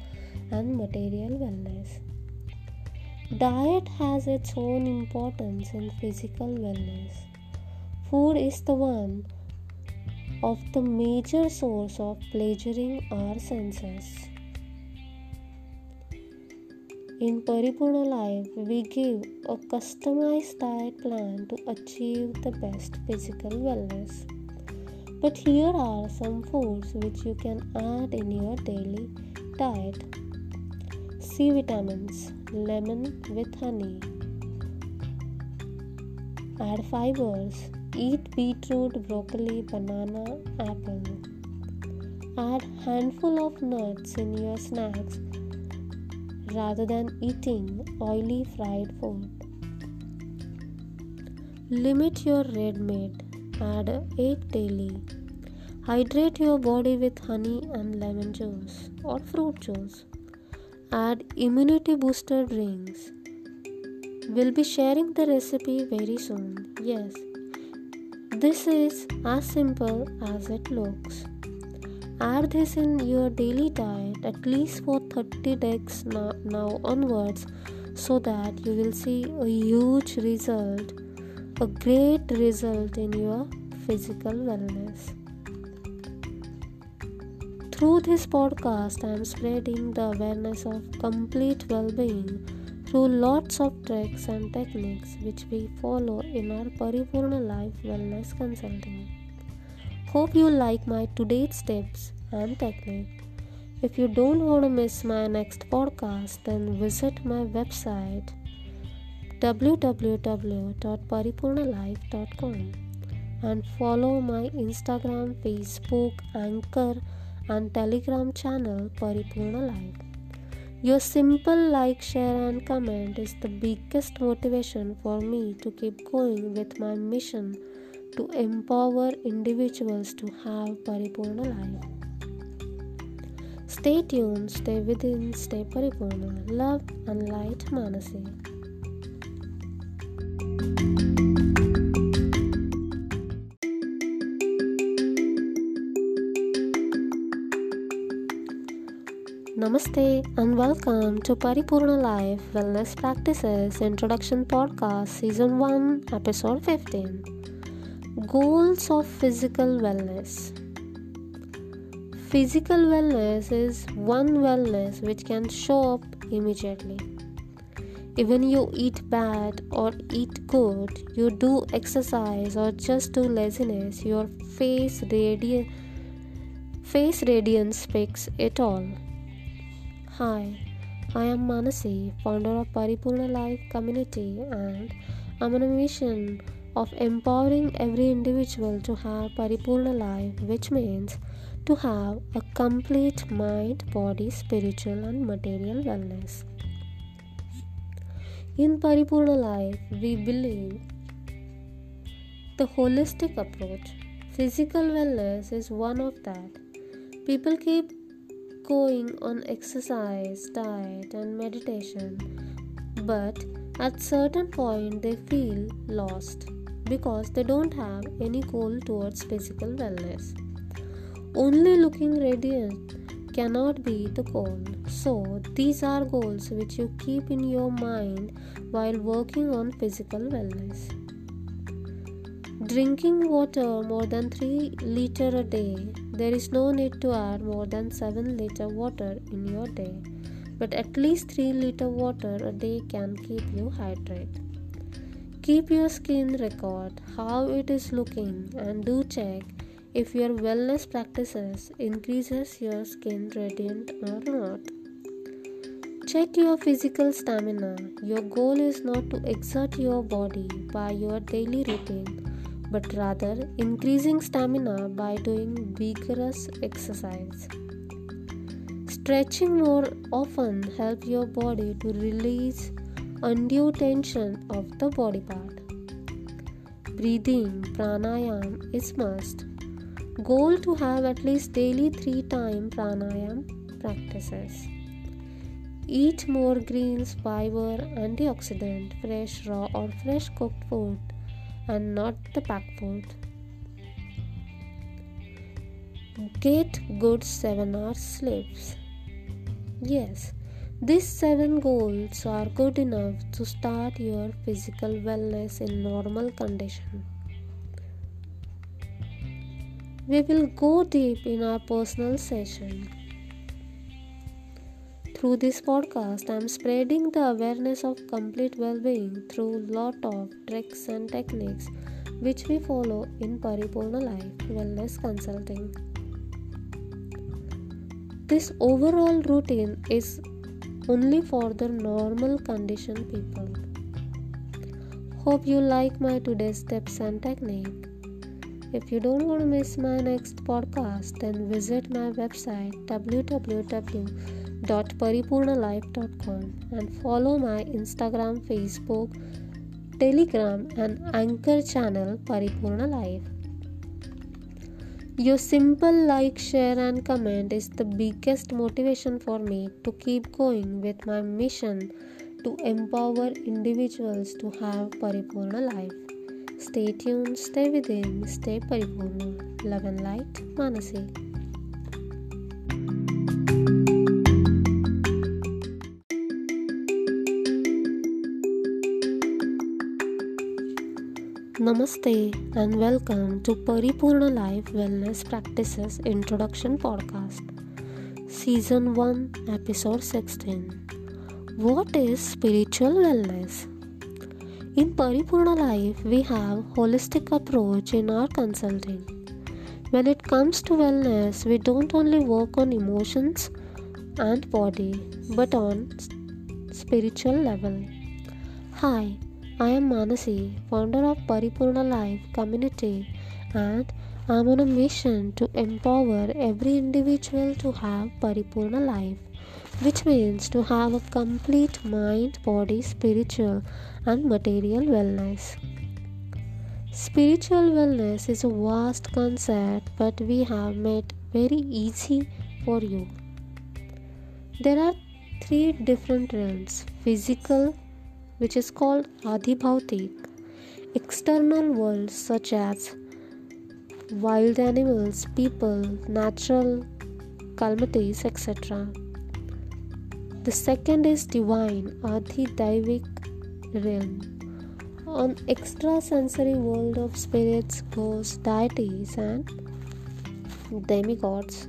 and material wellness. Diet has its own importance in physical wellness. Food is the one of the major source of pleasuring our senses. In Paripurna Life, we give a customized diet plan to achieve the best physical wellness. But here are some foods which you can add in your daily diet. C vitamins lemon with honey. Add fibers. Eat beetroot, broccoli, banana, apple. Add handful of nuts in your snacks rather than eating oily fried food. Limit your red meat. Add 8 daily. Hydrate your body with honey and lemon juice or fruit juice add immunity booster drinks. We'll be sharing the recipe very soon. Yes, this is as simple as it looks. Add this in your daily diet at least for 30 days now, onwards so that you will see a huge result, a great result in your physical wellness. Through this podcast, I am spreading the awareness of complete well being through lots of tricks and techniques which we follow in our Paripurna Life Wellness Consulting. Hope you like my today's tips and technique. If you don't want to miss my next podcast, then visit my website www.paripurnalife.com and follow my Instagram, Facebook, Anchor and Telegram channel Paripurna Life. Your simple like, share, and comment is the biggest motivation for me to keep going with my mission to empower individuals to have Paripurna life. Stay tuned, stay within, stay Paripurna. Love and light Manasi. Namaste and welcome to Paripurna Life Wellness Practices Introduction Podcast Season 1 Episode 15 Goals of Physical Wellness Physical wellness is one wellness which can show up immediately. Even you eat bad or eat good, you do exercise or just do laziness, your face radiance face radiance speaks it all. Hi, I am Manasi, founder of Paripurna Life Community, and I'm on a mission of empowering every individual to have Paripurna life, which means to have a complete mind, body, spiritual, and material wellness. In Paripurna life, we believe the holistic approach. Physical wellness is one of that. People keep going on exercise, diet, and meditation, but at certain point they feel lost because they don't have any goal towards physical wellness. Only looking radiant cannot be the goal. So, these are goals which you keep in your mind while working on physical wellness. Drinking water more than 3 liter a day. There is no need to add more than 7 liter water in your day, but at least 3 liter water a day can keep you hydrated. Keep your skin record how it is looking and do check if your wellness practices increases your skin radiant or not. Check your physical stamina. Your goal is not to exert your body by your daily routine but rather increasing stamina by doing vigorous exercise. Stretching more often help your body to release undue tension of the body part. Breathing pranayam is must. Goal to have at least daily 3 time pranayam practices. Eat more greens, fiber, antioxidant, fresh raw or fresh cooked food and not the packed food. Get good 7 hours sleeps. Yes, these 7 goals are good enough to start your physical wellness in normal condition. We will go deep in our personal session. Through this podcast, I am spreading the awareness of complete well-being through lot of tricks and techniques which we follow in Paripurna Life Wellness Consulting. This overall routine is only for the normal condition people. Hope you like my today's tips and technique. If you don't want to miss my next podcast, then visit my website www.paripurnalife.com and follow my Instagram, Facebook, Telegram, and Anchor channel Paripurna Life. Your simple like, share, and comment is the biggest motivation for me to keep going with my mission to empower individuals to have Paripurna life. Stay tuned, stay within, stay Paripurna. Love and light, Manasi. Namaste and welcome to Paripurna Life Wellness Practices Introduction Podcast, Season 1, Episode 16. What is spiritual wellness? In Paripurna Life, we have holistic approach in our consulting. When it comes to wellness, we don't only work on emotions and body, but on spiritual level. Hi, I am Manasi, founder of Paripurna Life community, and I am on a mission to empower every individual to have Paripurna life, which means to have a complete mind, body, spiritual, and material wellness. Spiritual wellness is a vast concept, but we have made very easy for you. There are three different realms physical, which is called Adhibhautik. External worlds such as wild animals, people, natural calamities, etc. The second is divine, Adhidaivik realm. On extrasensory world of spirits, ghosts, deities, and demigods.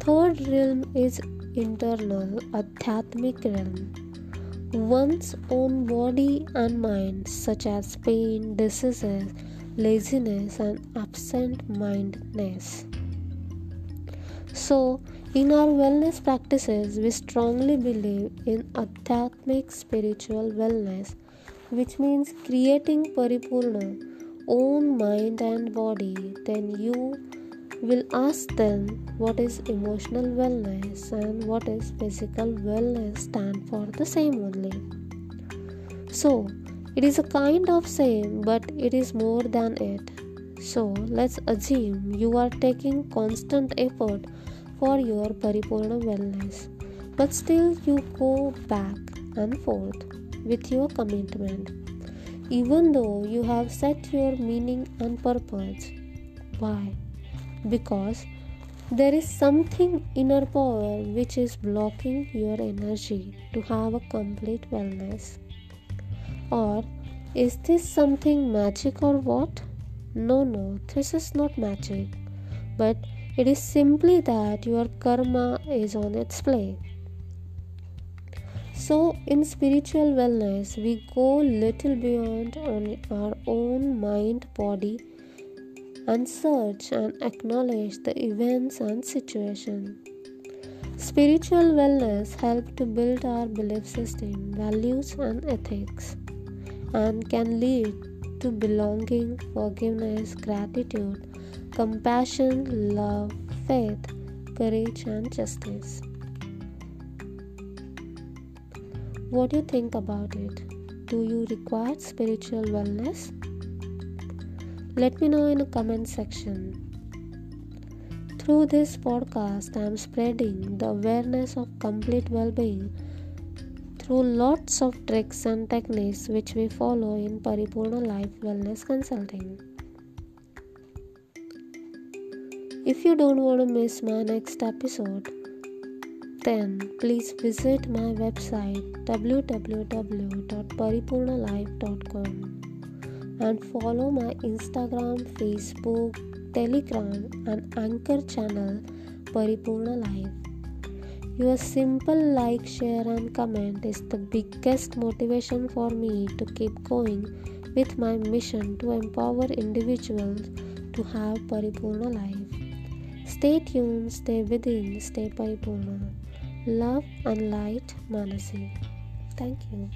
Third realm is internal, Adhyatmic realm one's own body and mind, such as pain, diseases, laziness, and absent mindedness. So, in our wellness practices, we strongly believe in Adhyatmic spiritual wellness, which means creating Paripurna, own mind and body. Then you will ask them what is emotional wellness and what is physical wellness stand for the same only. So it is a kind of same but it is more than it. So let's assume you are taking constant effort for your paripurna wellness but still you go back and forth with your commitment. Even though you have set your meaning and purpose why because there is something inner power which is blocking your energy to have a complete wellness. Or is this something magic or what? No, no, this is not magic, but it is simply that your karma is on its play. So, in spiritual wellness, we go little beyond on our own mind, body, and search and acknowledge the events and situation. Spiritual wellness helps to build our belief system, values, and ethics, and can lead to belonging, forgiveness, gratitude, compassion, love, faith, courage, and justice. What do you think about it? Do you require spiritual wellness? Let me know in the comment section. Through this podcast, I am spreading the awareness of complete well being through lots of tricks and techniques which we follow in Paripurna Life Wellness Consulting. If you don't want to miss my next episode, then please visit my website www.paripurnalife.com and follow my Instagram, Facebook, Telegram, and Anchor channel Paripurna Life. Your simple like, share, and comment is the biggest motivation for me to keep going with my mission to empower individuals to have Paripurna life. Stay tuned, stay within, stay Paripurna. Love and light, Manasi. Thank you.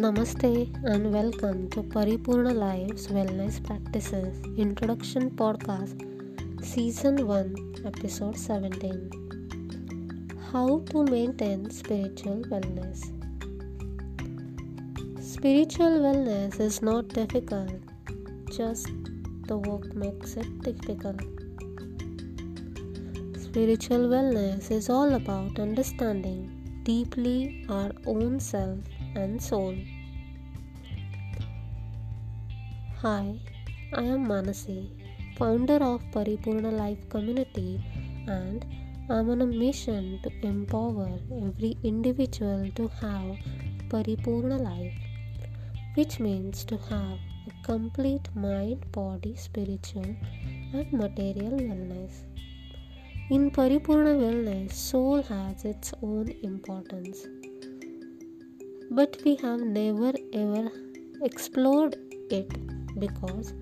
Namaste and welcome to Paripurna Life's Wellness Practices Introduction Podcast, Season 1, Episode 17. How to maintain spiritual wellness. Spiritual wellness is not difficult, just the work makes it difficult. Spiritual wellness is all about understanding deeply our own self and soul. Hi, I am Manasi, founder of Paripurna Life Community, and I'm on a mission to empower every individual to have Paripurna life, which means to have a complete mind, body, spiritual, and material wellness. In Paripurna wellness, soul has its own importance but we have never ever explored it because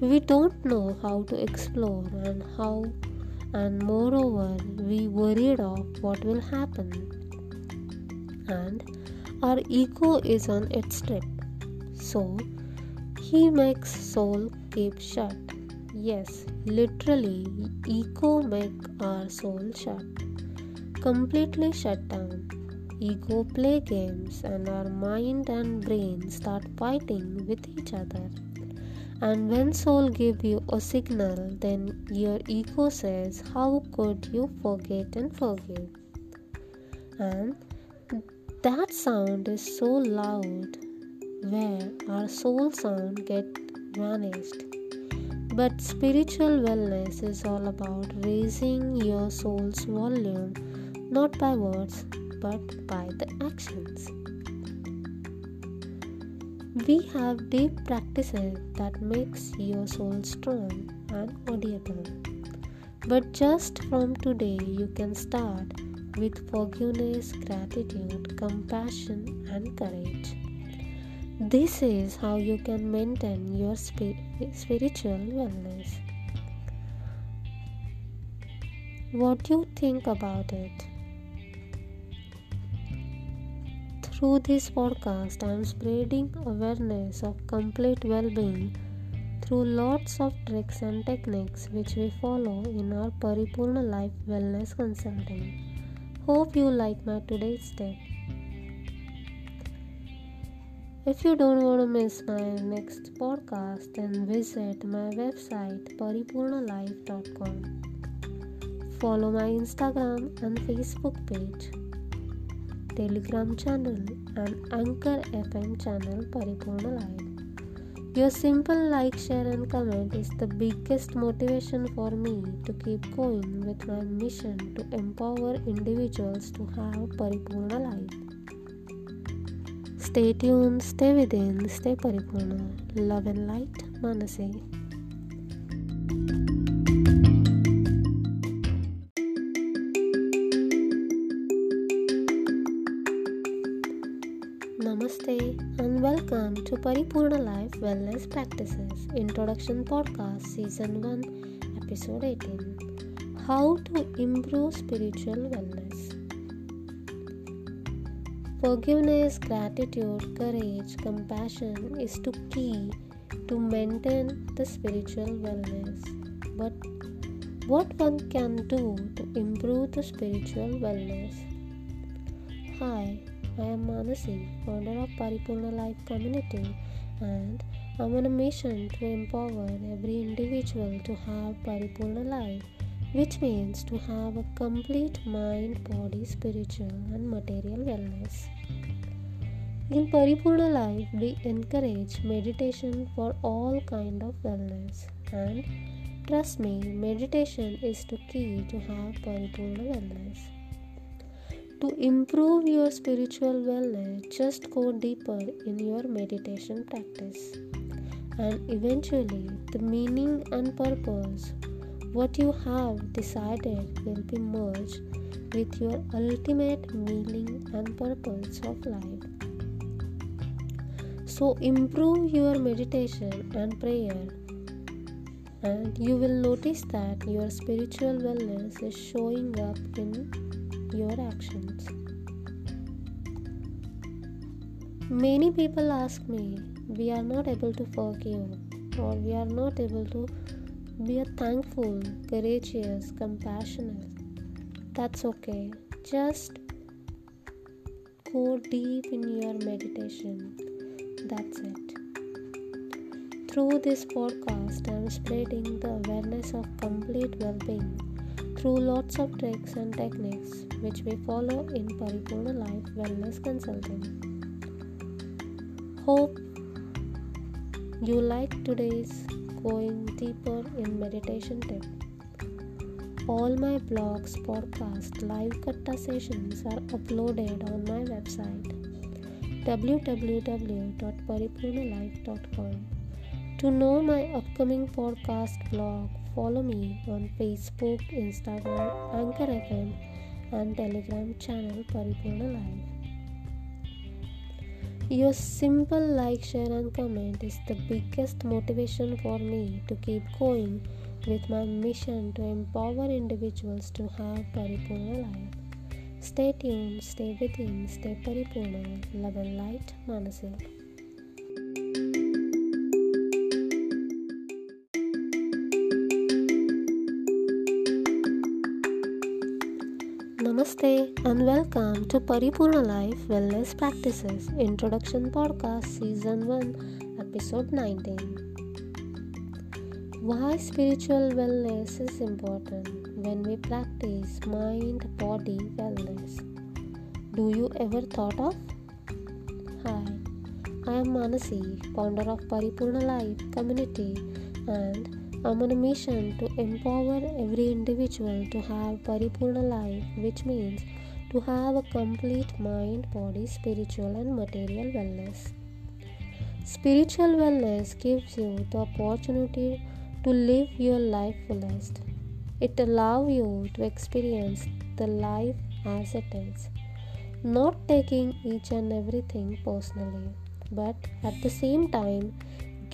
we don't know how to explore and how and moreover we worried of what will happen. And our ego is on its trip. So he makes soul keep shut. Yes literally ego make our soul shut. Completely shut down ego play games and our mind and brain start fighting with each other. And when soul give you a signal then your ego says how could you forget and forgive? And that sound is so loud where our soul sound get vanished. But spiritual wellness is all about raising your soul's volume not by words but by the actions. We have deep practices that makes your soul strong and audible. But just from today you can start with forgiveness, gratitude, compassion and courage. This is how you can maintain your spiritual wellness. What do you think about it? Through this podcast, I am spreading awareness of complete well being through lots of tricks and techniques which we follow in our Paripurna Life Wellness Consulting. Hope you like my today's step. If you don't want to miss my next podcast, then visit my website paripurnalife.com. Follow my Instagram and Facebook page. Telegram channel and Anchor FM channel Paripurna Life. Your simple like, share, and comment is the biggest motivation for me to keep going with my mission to empower individuals to have Paripurna life. Stay tuned, stay within, stay Paripurna. Love and light, Manasi. To Paripurna Life Wellness Practices Introduction Podcast Season 1 Episode 18 How to Improve Spiritual Wellness Forgiveness, gratitude, courage, compassion is to key to maintain the spiritual wellness. But what one can do to improve the spiritual wellness? Hi, I am Manasi, founder of Paripurna Life Community, and I'm on a mission to empower every individual to have Paripurna life, which means to have a complete mind, body, spiritual, and material wellness. In Paripurna life, we encourage meditation for all kind of wellness, and trust me, meditation is the key to have Paripurna wellness. To improve your spiritual wellness, just go deeper in your meditation practice. And eventually the meaning and purpose what you have decided will be merged with your ultimate meaning and purpose of life. So improve your meditation and prayer and you will notice that your spiritual wellness is showing up in your actions many people ask me we are not able to forgive or we are not able to be thankful, courageous, compassionate. That's okay. Just go deep in your meditation. That's it. Through this podcast, I'm spreading the awareness of complete well being through lots of tricks and techniques which we follow in Paripurna Life Wellness Consulting. Hope you like today's going deeper in meditation tip. All my blogs, podcasts, live katta sessions are uploaded on my website www.paripurnalife.com. To know my upcoming podcast blog, follow me on Facebook, Instagram, Anchor FM, and Telegram channel Paripurna Life. Your simple like, share, and comment is the biggest motivation for me to keep going with my mission to empower individuals to have Paripurna life. Stay tuned, stay within, stay Paripurna, love and light, Manasi. Namaste and welcome to Paripurna Life Wellness Practices Introduction Podcast Season 1 Episode 19. Why spiritual wellness is important when we practice mind body wellness. Do you ever thought of? Hi, I am Manasi, founder of Paripurna Life Community and I'm on a mission to empower every individual to have Paripurna life, which means to have a complete mind, body, spiritual, and material wellness. Spiritual wellness gives you the opportunity to live your life fullest. It allows you to experience the life as it is, not taking each and everything personally, but at the same time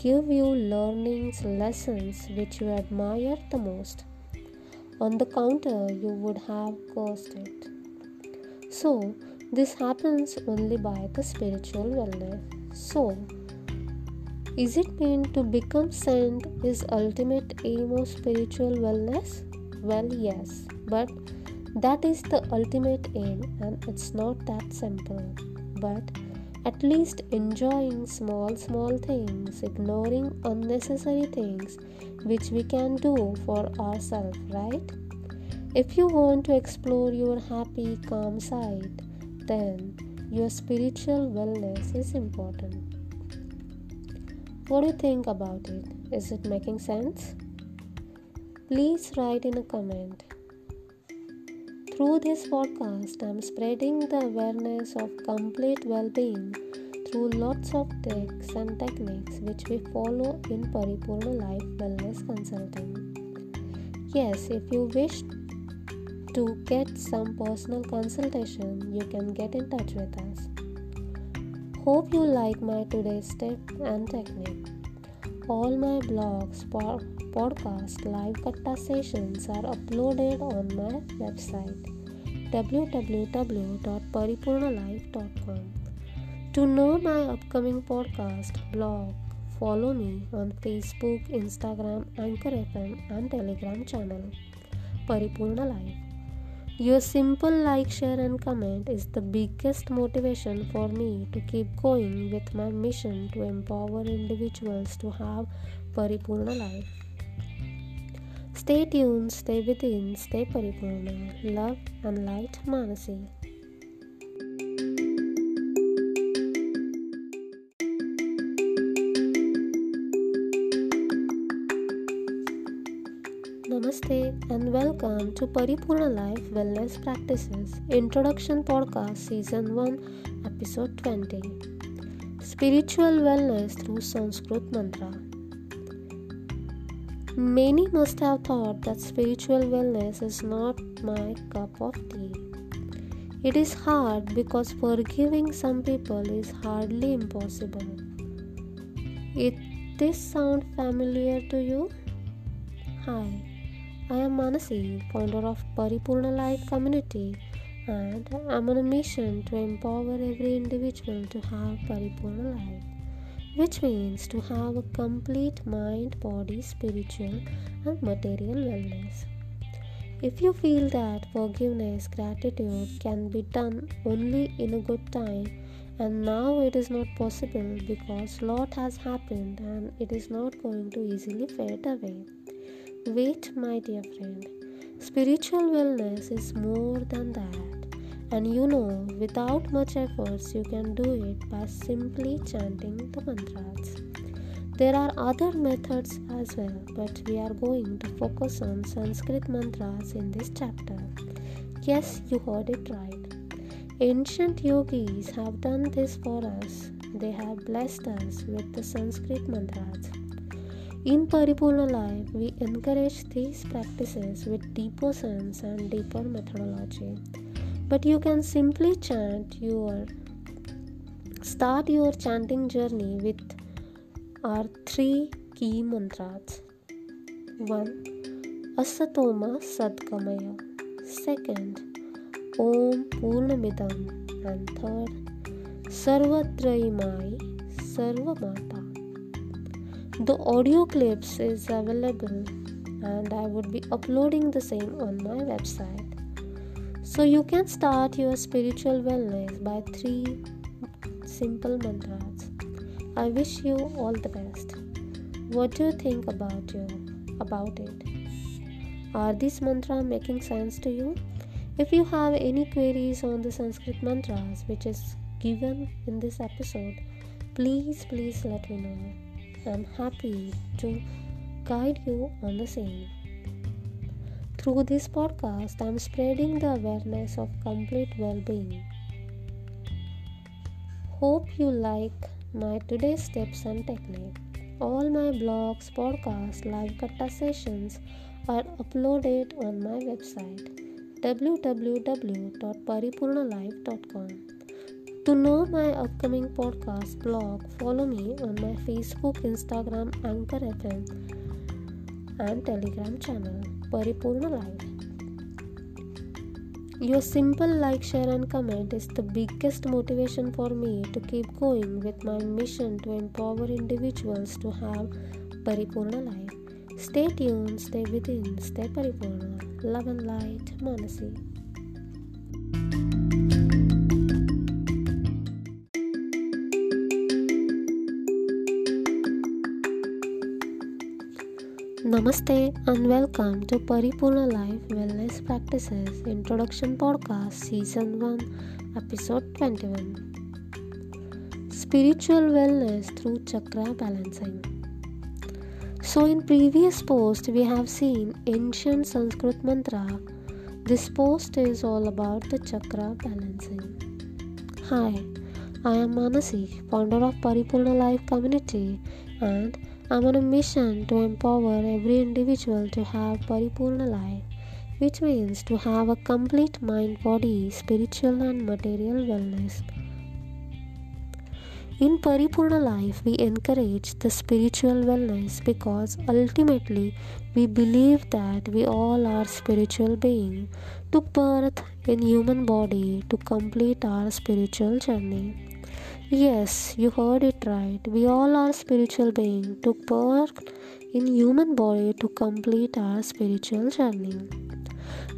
give you learnings, lessons which you admire the most. On the counter, you would have cursed it. So, this happens only by the spiritual wellness. So, is it meant to become saint is ultimate aim of spiritual wellness? Well, yes, but that is the ultimate aim and it's not that simple. But at least enjoying small, small things, ignoring unnecessary things which we can do for ourselves, right? If you want to explore your happy, calm side, then your spiritual wellness is important. What do you think about it? Is it making sense? Please write in a comment. Through this podcast, I'm spreading the awareness of complete well being through lots of tricks and techniques which we follow in Paripurna Life Wellness Consulting. Yes, if you wish to get some personal consultation, you can get in touch with us. Hope you like my today's tip and technique. All my blogs, podcast, live katta sessions are uploaded on my website www.paripurnalife.com. To know my upcoming podcast, blog, follow me on Facebook, Instagram, Anchor FM, and Telegram channel Paripurna Life. Your simple like, share, and comment is the biggest motivation for me to keep going with my mission to empower individuals to have Paripurna life. Stay tuned, stay within, stay Paripurna. Love and light, Manasi. Namaste and welcome to Paripurna Life Wellness Practices Introduction Podcast Season 1 Episode 20 Spiritual Wellness through Sanskrit Mantra. Many must have thought that spiritual wellness is not my cup of tea. It is hard because forgiving some people is hardly impossible. It this sound familiar to you? Hi. I am Manasi, founder of Paripurna Life Community, and I'm on a mission to empower every individual to have Paripurna life, which means to have a complete mind, body, spiritual, and material wellness. If you feel that forgiveness, gratitude can be done only in a good time, and now it is not possible because lot has happened and it is not going to easily fade away Wait, my dear friend. Spiritual wellness is more than that. And you know, without much efforts, you can do it by simply chanting the mantras. There are other methods as well, but we are going to focus on Sanskrit mantras in this chapter. Yes, you heard it right. Ancient yogis have done this for us. They have blessed us with the Sanskrit mantras. In Paripurna Life, we encourage these practices with deeper sense and deeper methodology. But you can simply chant your start your chanting journey with our three key mantras. 1. Asatoma Sadgamaya. Second, Om Purnamidam. And third, Sarvatrayimai Sarvamata. The audio clips is available and I would be uploading the same on my website. So you can start your spiritual wellness by three simple mantras. I wish you all the best. What do you think about you about it? Are these mantras making sense to you? If you have any queries on the Sanskrit mantras which is given in this episode, please please let me know. I'm happy to guide you on the same. Through this podcast, I'm spreading the awareness of complete well being. Hope you like my today's tips and technique. All my blogs, podcasts, live katta sessions are uploaded on my website www.paripurnalife.com. To know my upcoming podcast blog, follow me on my Facebook, Instagram, Anchor FM, and Telegram channel, Paripurna Life. Your simple like, share, and comment is the biggest motivation for me to keep going with my mission to empower individuals to have Paripurna life. Stay tuned, stay within, stay Paripurna. Love and light, Manasi. Namaste and welcome to Paripurna Life Wellness Practices Introduction Podcast Season 1 Episode 21 Spiritual Wellness through Chakra Balancing. So, in previous post, we have seen ancient Sanskrit mantra. This post is all about the chakra balancing. Hi, I am Manasi, founder of Paripurna Life Community, and I'm on a mission to empower every individual to have Paripurna life, which means to have a complete mind, body, spiritual, and material wellness. In Paripurna life, we encourage the spiritual wellness because ultimately we believe that we all are spiritual beings took birth in human body to complete our spiritual journey. Yes, you heard it right. We all are spiritual beings took birth in human body to complete our spiritual journey.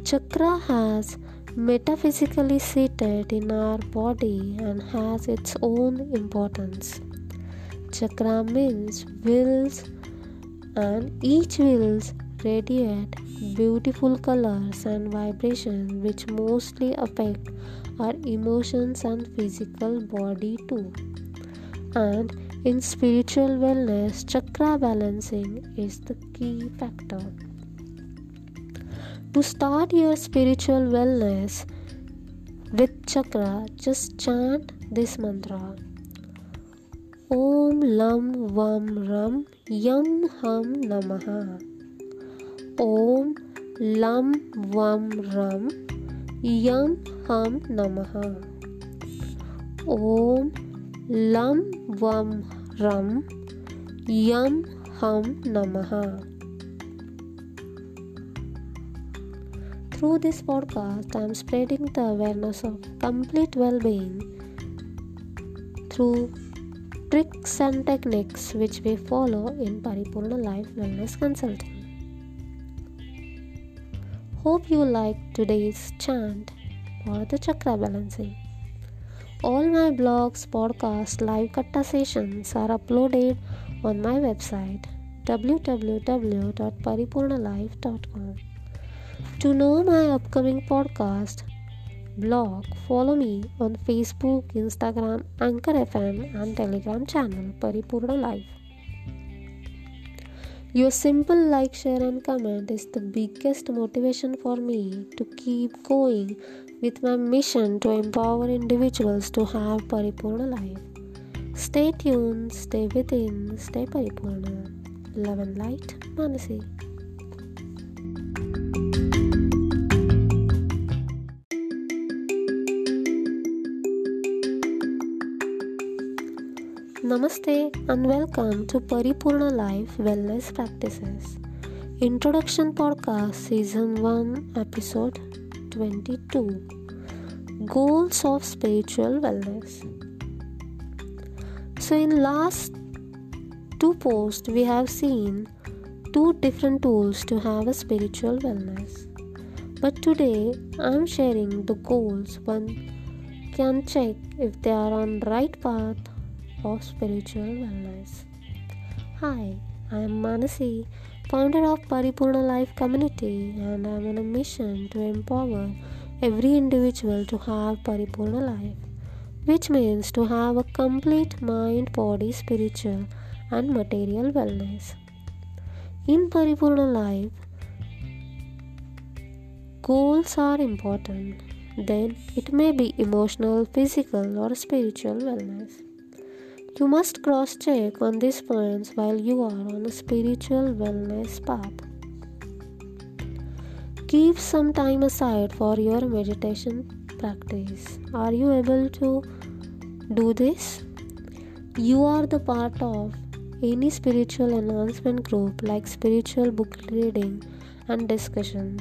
Chakra has metaphysically seated in our body and has its own importance. Chakra means wheels and each wheels radiate beautiful colors and vibrations which mostly affect our emotions and physical body too. And in spiritual wellness, chakra balancing is the key factor. To start your spiritual wellness with chakra, just chant this mantra. Om Lam Vam Ram Yam Ham Namaha. Om Lam Vam Ram यम हम नमः ओम lump वम रम यम हम नमः Through this podcast, I am spreading the awareness of complete well being through tricks and techniques which we follow in Paripurna Life Wellness Consulting. Hope you liked today's chant for the chakra balancing. All my blogs, podcasts, live katta sessions are uploaded on my website www.paripurnalife.com. To know my upcoming podcast, blog, follow me on Facebook, Instagram, Anchor FM, and Telegram channel Paripurna Life. Your simple like, share, and comment is the biggest motivation for me to keep going with my mission to empower individuals to have Paripurna life. Stay tuned, stay within, stay Paripurna. Love and light, Manasi. Namaste and welcome to Paripurna Life Wellness Practices. Introduction Podcast Season 1 Episode 22 Goals of Spiritual Wellness. So in last two posts we have seen two different tools to have a spiritual wellness. But today I am sharing the goals one can check if they are on right path of spiritual wellness. Hi, I am Manasi, founder of Paripurna Life Community, and I am on a mission to empower every individual to have Paripurna life, which means to have a complete mind, body, spiritual, and material wellness. In Paripurna life, goals are important. Then it may be emotional, physical, or spiritual wellness. You must cross check on these points while you are on a spiritual wellness path. Keep some time aside for your meditation practice. Are you able to do this? You are the part of any spiritual enhancement group like spiritual book reading and discussion.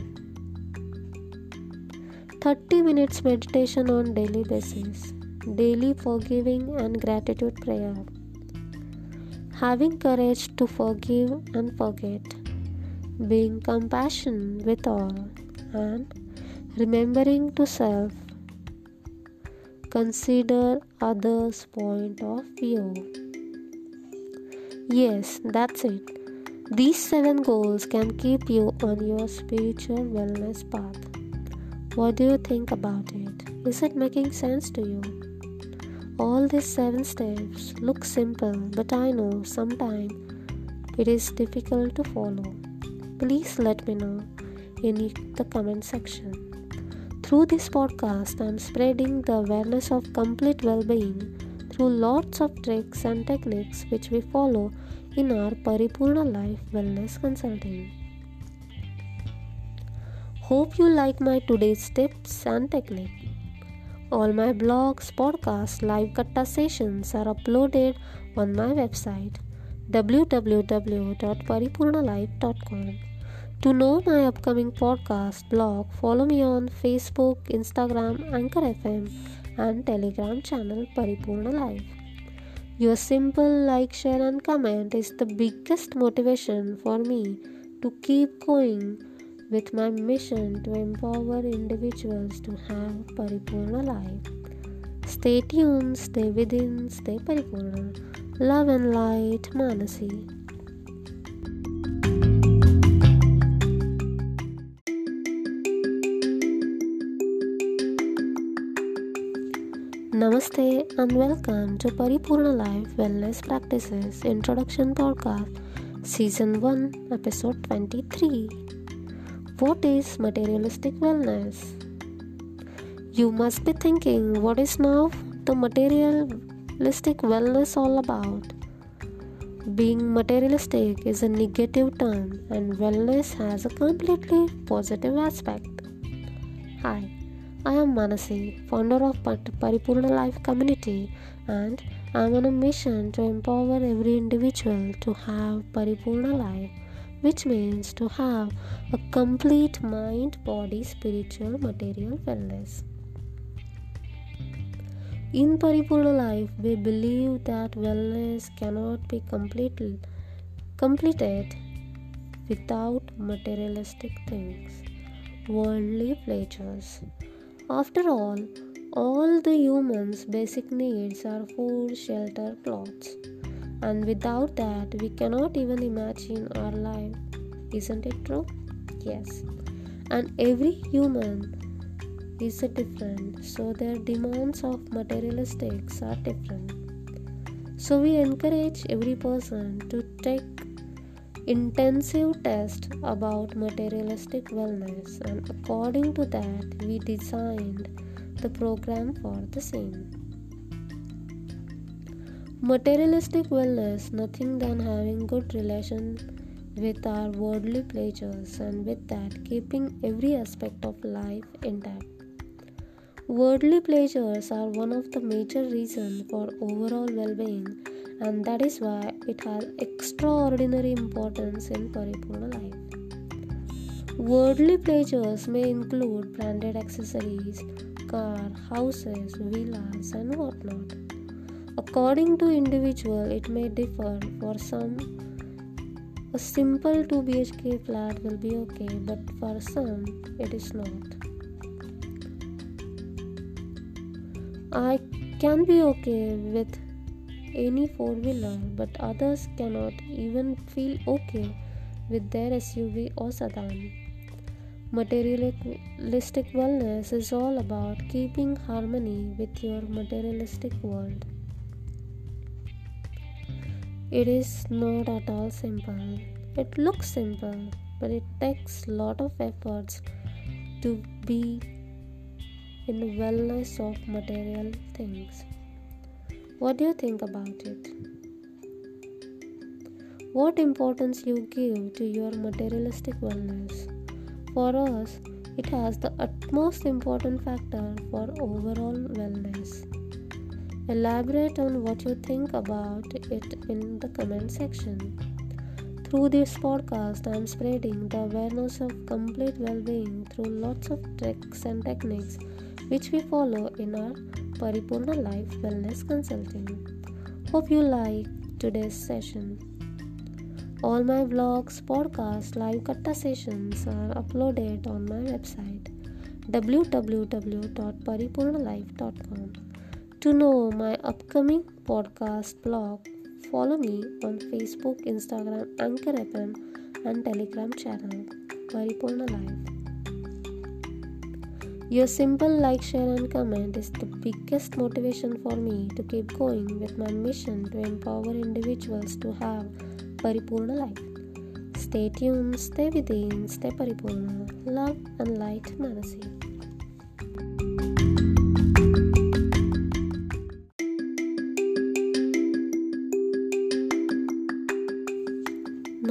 30 minutes meditation on daily basis daily forgiving and gratitude prayer. Having courage to forgive and forget, being compassionate with all, and remembering to self consider others' point of view. Yes, that's it. These seven goals can keep you on your spiritual wellness path. What do you think about it? Is it making sense to you? All these seven steps look simple, but I know sometimes it is difficult to follow. Please let me know in the comment section. Through this podcast, I am spreading the awareness of complete well being through lots of tricks and techniques which we follow in our Paripurna Life Wellness Consulting. Hope you like my today's tips and techniques. All my blogs, podcasts, live katta sessions are uploaded on my website www.paripurnalife.com. To know my upcoming podcast blog, follow me on Facebook, Instagram, Anchor FM, and Telegram channel Paripurna Life. Your simple like, share, and comment is the biggest motivation for me to keep going with my mission to empower individuals to have Paripurna life. Stay tuned, stay within, stay Paripurna. Love and light, Manasi. Namaste and welcome to Paripurna Life Wellness Practices Introduction Podcast, Season 1, Episode 23. What is materialistic wellness? You must be thinking, what is now the materialistic wellness all about? Being materialistic is a negative term, and wellness has a completely positive aspect. Hi. I am Manasi, founder of Paripurna Life Community, and I am on a mission to empower every individual to have Paripurna life, which means to have a complete mind, body, spiritual, material wellness. In Paripurna life, we believe that wellness cannot be completed, completed without materialistic things, worldly pleasures after all, all the humans' basic needs are food, shelter, clothes. And without that, we cannot even imagine our life. Isn't it true? Yes. And every human is different, so their demands of materialistics are different. So we encourage every person to take intensive test about materialistic wellness and according to that we designed the program for the same materialistic wellness nothing than having good relation with our worldly pleasures and with that keeping every aspect of life intact worldly pleasures are one of the major reasons for overall well-being and that is why it has extraordinary importance in Paripurna life. Worldly pleasures may include branded accessories, car, houses, villas, and whatnot. According to individual, it may differ. For some, a simple 2 BHK flat will be okay, but for some, it is not. I can be okay with any four wheeler, but others cannot even feel okay with their SUV or sedan. Materialistic wellness is all about keeping harmony with your materialistic world. It is not at all simple. It looks simple, but it takes lot of efforts to be in wellness of material things. What do you think about it? What importance you give to your materialistic wellness? For us, it has the utmost important factor for overall wellness. Elaborate on what you think about it in the comment section. Through this podcast, I am spreading the awareness of complete well being through lots of tricks and techniques which we follow in our Paripurna Life Wellness Consulting. Hope you like today's session. All my vlogs, podcasts, live katta sessions are uploaded on my website www.paripurnalife.com. To know my upcoming podcast blog, follow me on Facebook, Instagram, Anchor FM, and Telegram channel Paripurna Life. Your simple like, share, and comment is the biggest motivation for me to keep going with my mission to empower individuals to have Paripurna life. Stay tuned, stay within, stay Paripurna. Love and light, Manasi.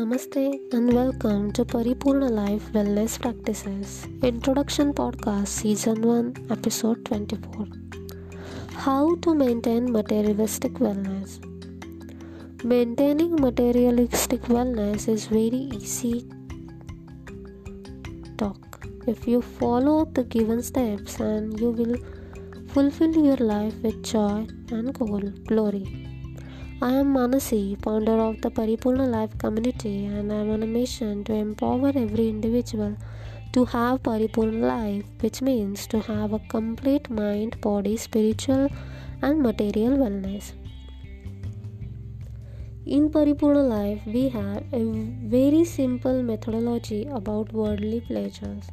Namaste and welcome to Paripurna Life Wellness Practices Introduction Podcast Season 1 Episode 24 How to Maintain Materialistic Wellness. Maintaining materialistic wellness is very easy talk. If you follow the given steps and you will fulfill your life with joy and glory. I am Manasi, founder of the Paripurna Life community, and I am on a mission to empower every individual to have Paripurna life, which means to have a complete mind, body, spiritual, and material wellness. In Paripurna life, we have a very simple methodology about worldly pleasures.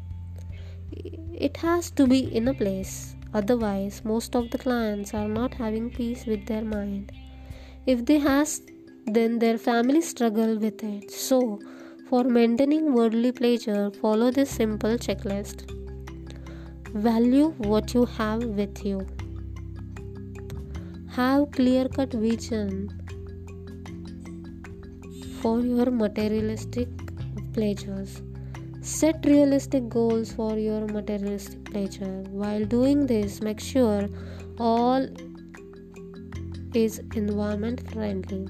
It has to be in a place, otherwise, most of the clients are not having peace with their mind if they has then their family struggle with it. So for maintaining worldly pleasure follow this simple checklist. Value what you have with you. Have clear cut vision for your materialistic pleasures. Set realistic goals for your materialistic pleasure. While doing this make sure all is environment friendly.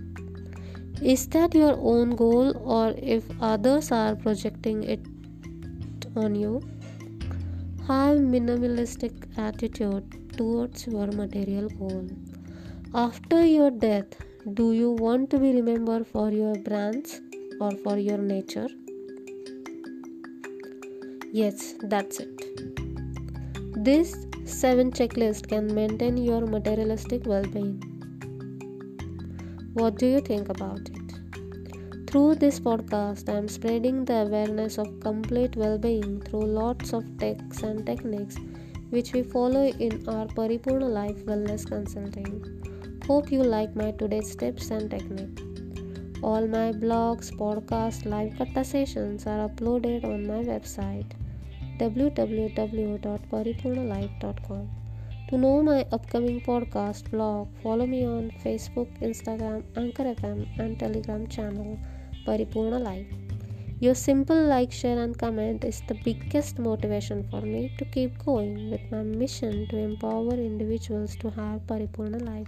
Is that your own goal, or if others are projecting it on you? Have minimalistic attitude towards your material goal. After your death, do you want to be remembered for your brands or for your nature? Yes, that's it. This seven checklist can maintain your materialistic well-being. What do you think about it? Through this podcast, I am spreading the awareness of complete well being through lots of texts and techniques which we follow in our Paripurna Life Wellness Consulting. Hope you like my today's tips and technique. All my blogs, podcasts, live katta sessions are uploaded on my website www.paripurnalife.com. To know my upcoming podcast blog, follow me on Facebook, Instagram, Anchor FM, and Telegram channel Paripurna Life. Your simple like, share, and comment is the biggest motivation for me to keep going with my mission to empower individuals to have Paripurna life.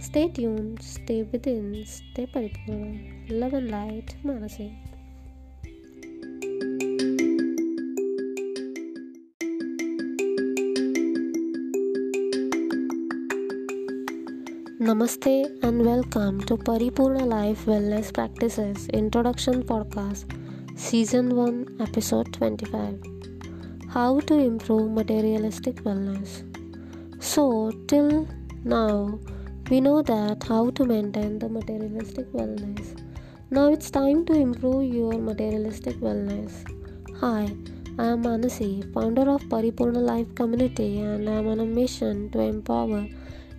Stay tuned, stay within, stay Paripurna. Love and light, Manasi. Namaste and welcome to Paripurna Life Wellness Practices Introduction Podcast, Season 1, Episode 25 How to Improve Materialistic Wellness. So, till now, we know that how to maintain the materialistic wellness. Now it's time to improve your materialistic wellness. Hi, I am Manasi, founder of Paripurna Life Community, and I am on a mission to empower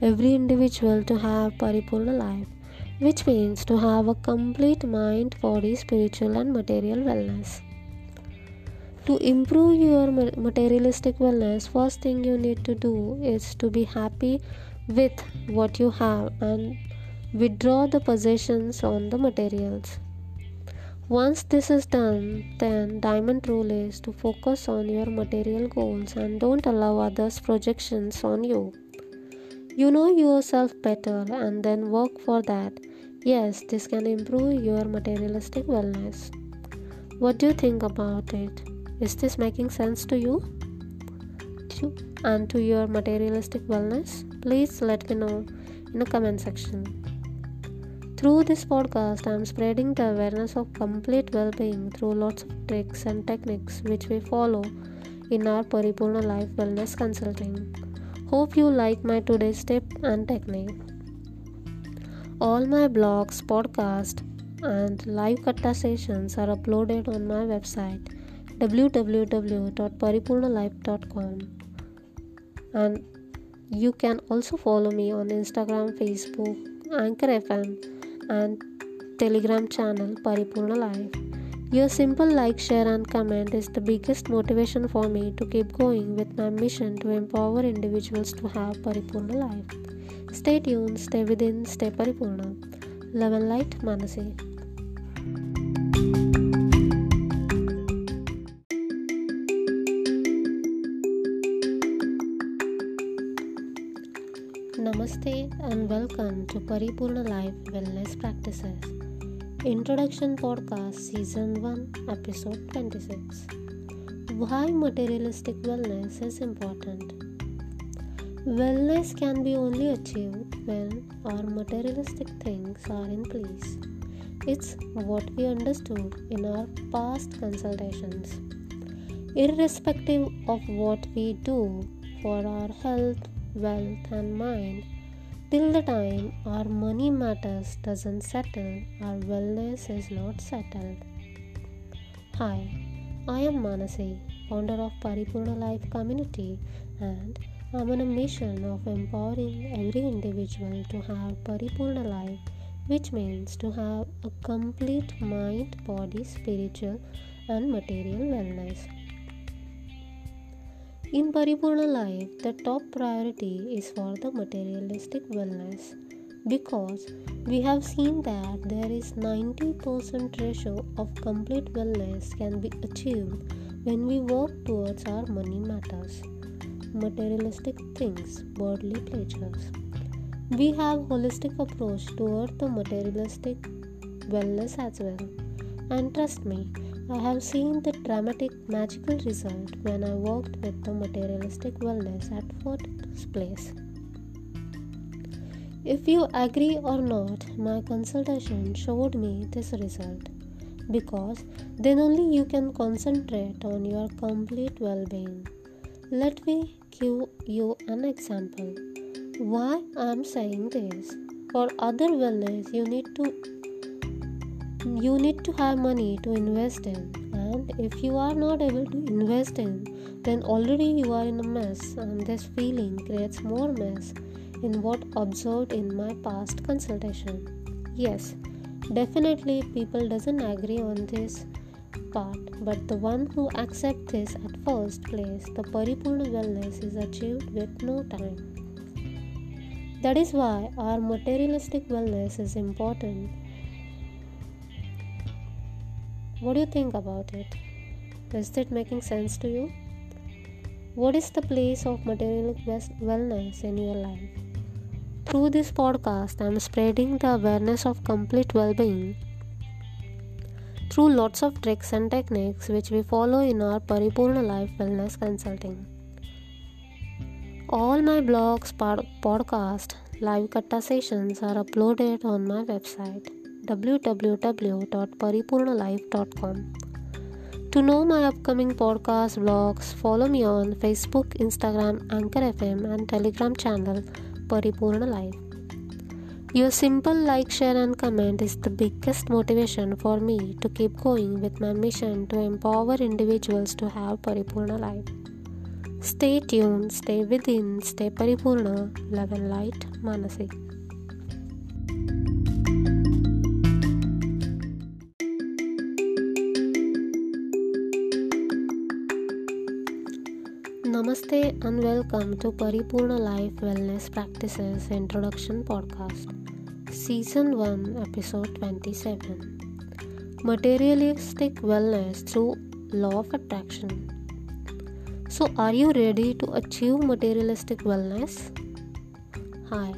every individual to have Paripurna life, which means to have a complete mind, body, spiritual, and material wellness. To improve your materialistic wellness, first thing you need to do is to be happy with what you have and withdraw the possessions on the materials. Once this is done, then diamond rule is to focus on your material goals and don't allow others' projections on you. You know yourself better and then work for that. Yes, this can improve your materialistic wellness. What do you think about it? Is this making sense to you? To, and to your materialistic wellness? Please let me know in the comment section. Through this podcast, I am spreading the awareness of complete well being through lots of tricks and techniques which we follow in our Paripurna Life Wellness Consulting. Hope you like my today's tip and technique. All my blogs, podcasts, and live katta sessions are uploaded on my website www.paripurnalife.com and you can also follow me on Instagram, Facebook, Anchor FM, and Telegram channel Paripurna Life. Your simple like, share, and comment is the biggest motivation for me to keep going with my mission to empower individuals to have Paripurna life. Stay tuned, stay within, stay Paripurna. Love and light, Manasi. Namaste and welcome to Paripurna Life Wellness Practices. Introduction Podcast Season 1 Episode 26 Why Materialistic Wellness is Important. Wellness can be only achieved when our materialistic things are in place. It's what we understood in our past consultations. Irrespective of what we do for our health, wealth, and mind, till the time our money matters doesn't settle, our wellness is not settled. Hi, I am Manasi, founder of Paripurna Life Community, and I'm on a mission of empowering every individual to have Paripurna life, which means to have a complete mind, body, spiritual, and material wellness. In Paripurna life, the top priority is for the materialistic wellness because we have seen that there is 90% ratio of complete wellness can be achieved when we work towards our money matters materialistic things, worldly pleasures. We have holistic approach toward the materialistic wellness as well. And trust me, I have seen the dramatic magical result when I worked with the materialistic wellness at first place. If you agree or not, my consultation showed me this result because then only you can concentrate on your complete well being. Let me give you an example. Why I am saying this? For other wellness, you need to you need to have money to invest in and if you are not able to invest in then already you are in a mess and this feeling creates more mess in what observed in my past consultation yes definitely people doesn't agree on this part, but the one who accept this at first place, the Paripurna wellness is achieved with no time. That is why our materialistic wellness is important. What do you think about it? Is it making sense to you? What is the place of material wellness in your life? Through this podcast, I am spreading the awareness of complete well being through lots of tricks and techniques which we follow in our Paripurna Life Wellness Consulting. All my blogs, pod- podcast, live katta sessions are uploaded on my website www.paripurnalife.com. To know my upcoming podcast blogs, follow me on Facebook, Instagram, Anchor FM, and Telegram channel Paripurna Life. Your simple like, share, and comment is the biggest motivation for me to keep going with my mission to empower individuals to have Paripurna life. Stay tuned, stay within, stay Paripurna, love and light, Manasi. Namaste and welcome to Paripurna Life Wellness Practices Introduction Podcast. Season 1, Episode 27 Materialistic Wellness Through Law of Attraction. So, are you ready to achieve materialistic wellness? Hi,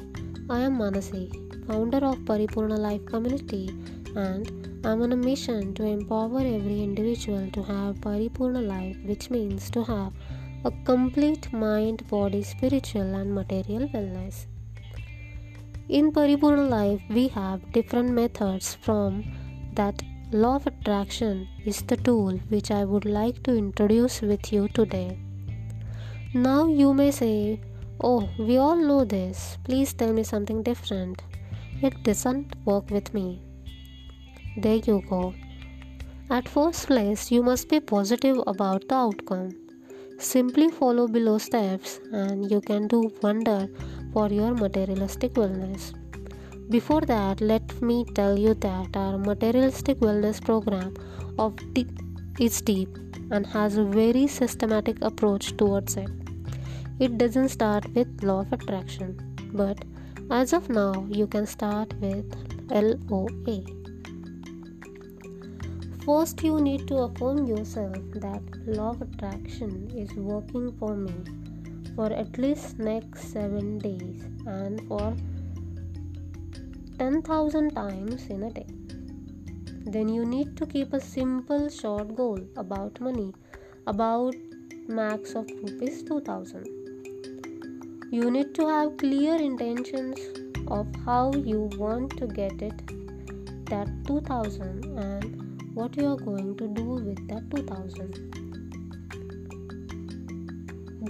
I am Manasi, founder of Paripurna Life Community, and I'm on a mission to empower every individual to have Paripurna life, which means to have a complete mind, body, spiritual, and material wellness. In Paripurna life, we have different methods from that law of attraction is the tool which I would like to introduce with you today. Now you may say, Oh, we all know this. Please tell me something different. It doesn't work with me. There you go. At first place, you must be positive about the outcome. Simply follow below steps and you can do wonder for your materialistic wellness. Before that, let me tell you that our materialistic wellness program of deep, is deep and has a very systematic approach towards it. It doesn't start with law of attraction, but as of now, you can start with LOA. First, you need to affirm yourself that law of attraction is working for me for at least next 7 days and for 10000 times in a day. Then you need to keep a simple short goal about money about max of rupees 2000 You need to have clear intentions of how you want to get it that 2000 and what you are going to do with that 2000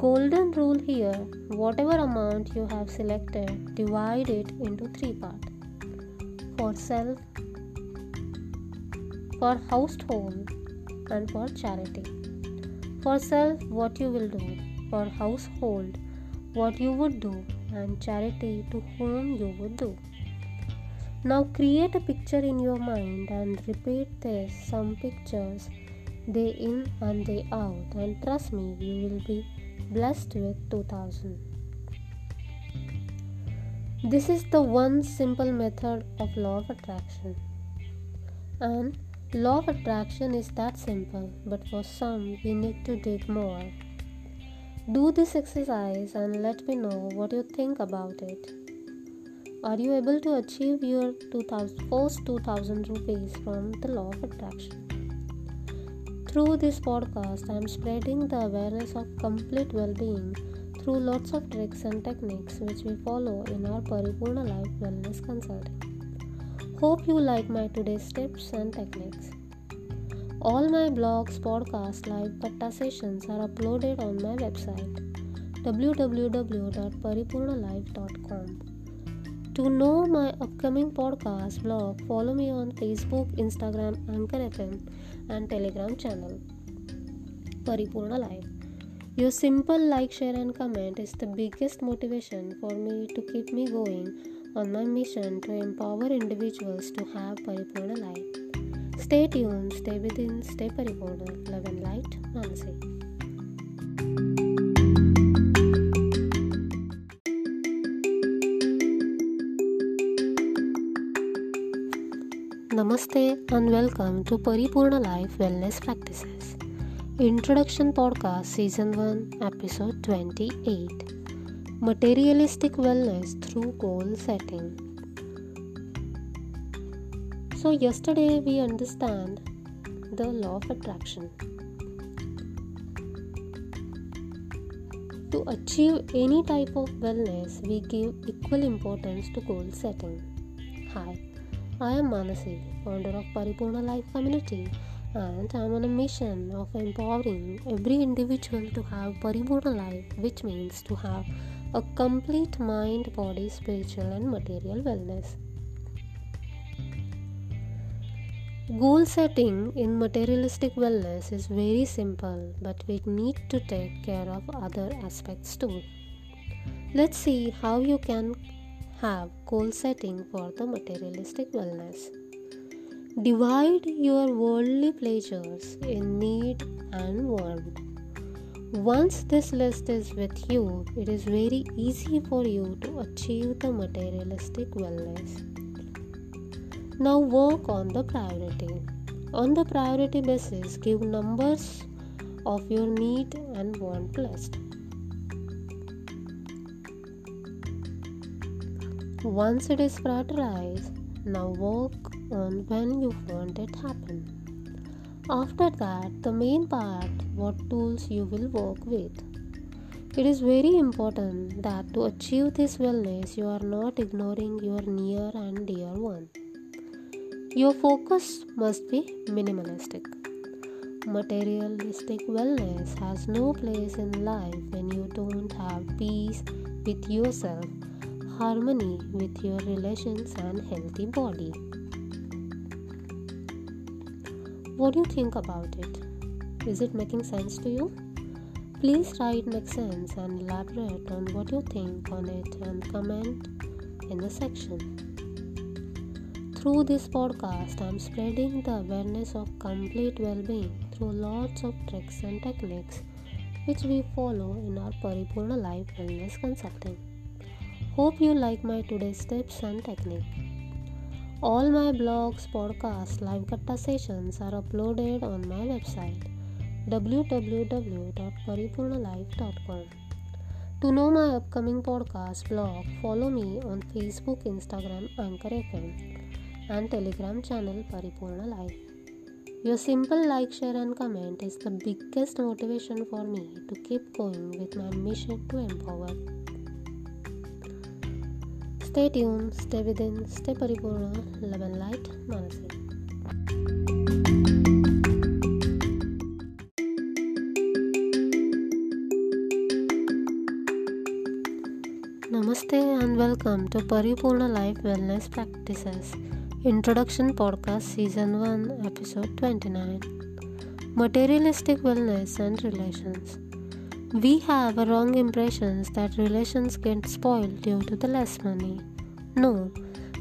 golden rule here whatever amount you have selected divide it into three parts for self for household and for charity. For self what you will do. For household what you would do and charity to whom you would do now create a picture in your mind and repeat this some pictures day in and day out and trust me you will be blessed with 2000. This is the one simple method of law of attraction. And law of attraction is that simple, but for some we need to dig more. Do this exercise and let me know what you think about it. Are you able to achieve your 2000, first 2000 rupees from the law of attraction? Through this podcast, I am spreading the awareness of complete well being through lots of tricks and techniques which we follow in our Paripurna Life Wellness Consulting. Hope you like my today's tips and techniques. All my blogs, podcasts, live katta sessions are uploaded on my website www.paripurnalife.com. To know my upcoming podcast blog, follow me on Facebook, Instagram, Anchor FM and Telegram channel. Paripurna Life. Your simple like, share, and comment is the biggest motivation for me to keep me going on my mission to empower individuals to have Paripurna life. Stay tuned, stay within, stay Paripurna. Love and light, Manasi. Namaste and welcome to Paripurna Life Wellness Practices. Introduction Podcast Season 1 Episode 28 Materialistic Wellness Through Goal Setting. So, yesterday we understand the law of attraction. To achieve any type of wellness, we give equal importance to goal setting. Hi. I am Manasi, founder of Paripurna Life Community, and I am on a mission of empowering every individual to have Paripurna life, which means to have a complete mind, body, spiritual, and material wellness. Goal setting in materialistic wellness is very simple, but we need to take care of other aspects too. Let's see how you can have goal setting for the materialistic wellness. Divide your worldly pleasures in need and want. Once this list is with you, it is very easy for you to achieve the materialistic wellness. Now work on the priority. On the priority basis, give numbers of your need and want list. Once it is prioritized, now work on when you want it happen. After that, the main part what tools you will work with. It is very important that to achieve this wellness, you are not ignoring your near and dear one. Your focus must be minimalistic. Materialistic wellness has no place in life when you don't have peace with yourself harmony with your relations and healthy body. What do you think about it? Is it making sense to you? Please write make sense and elaborate on what you think on it and comment in the section. Through this podcast, I'm spreading the awareness of complete well being through lots of tricks and techniques which we follow in our Paripurna Life Wellness Consulting. Hope you like my today's tips and technique. All my blogs, podcasts, live katta sessions are uploaded on my website www.paripurnalife.com. To know my upcoming podcast blog, follow me on Facebook, Instagram, Anchor FM, and Telegram channel Paripurna Life. Your simple like, share, and comment is the biggest motivation for me to keep going with my mission to empower Stay tuned, stay within, stay paripurna, love and light, Manasi. Namaste and welcome to Paripurna Life Wellness Practices Introduction Podcast Season 1 Episode 29 Materialistic Wellness and Relations we have a wrong impressions that relations get spoiled due to the less money. No,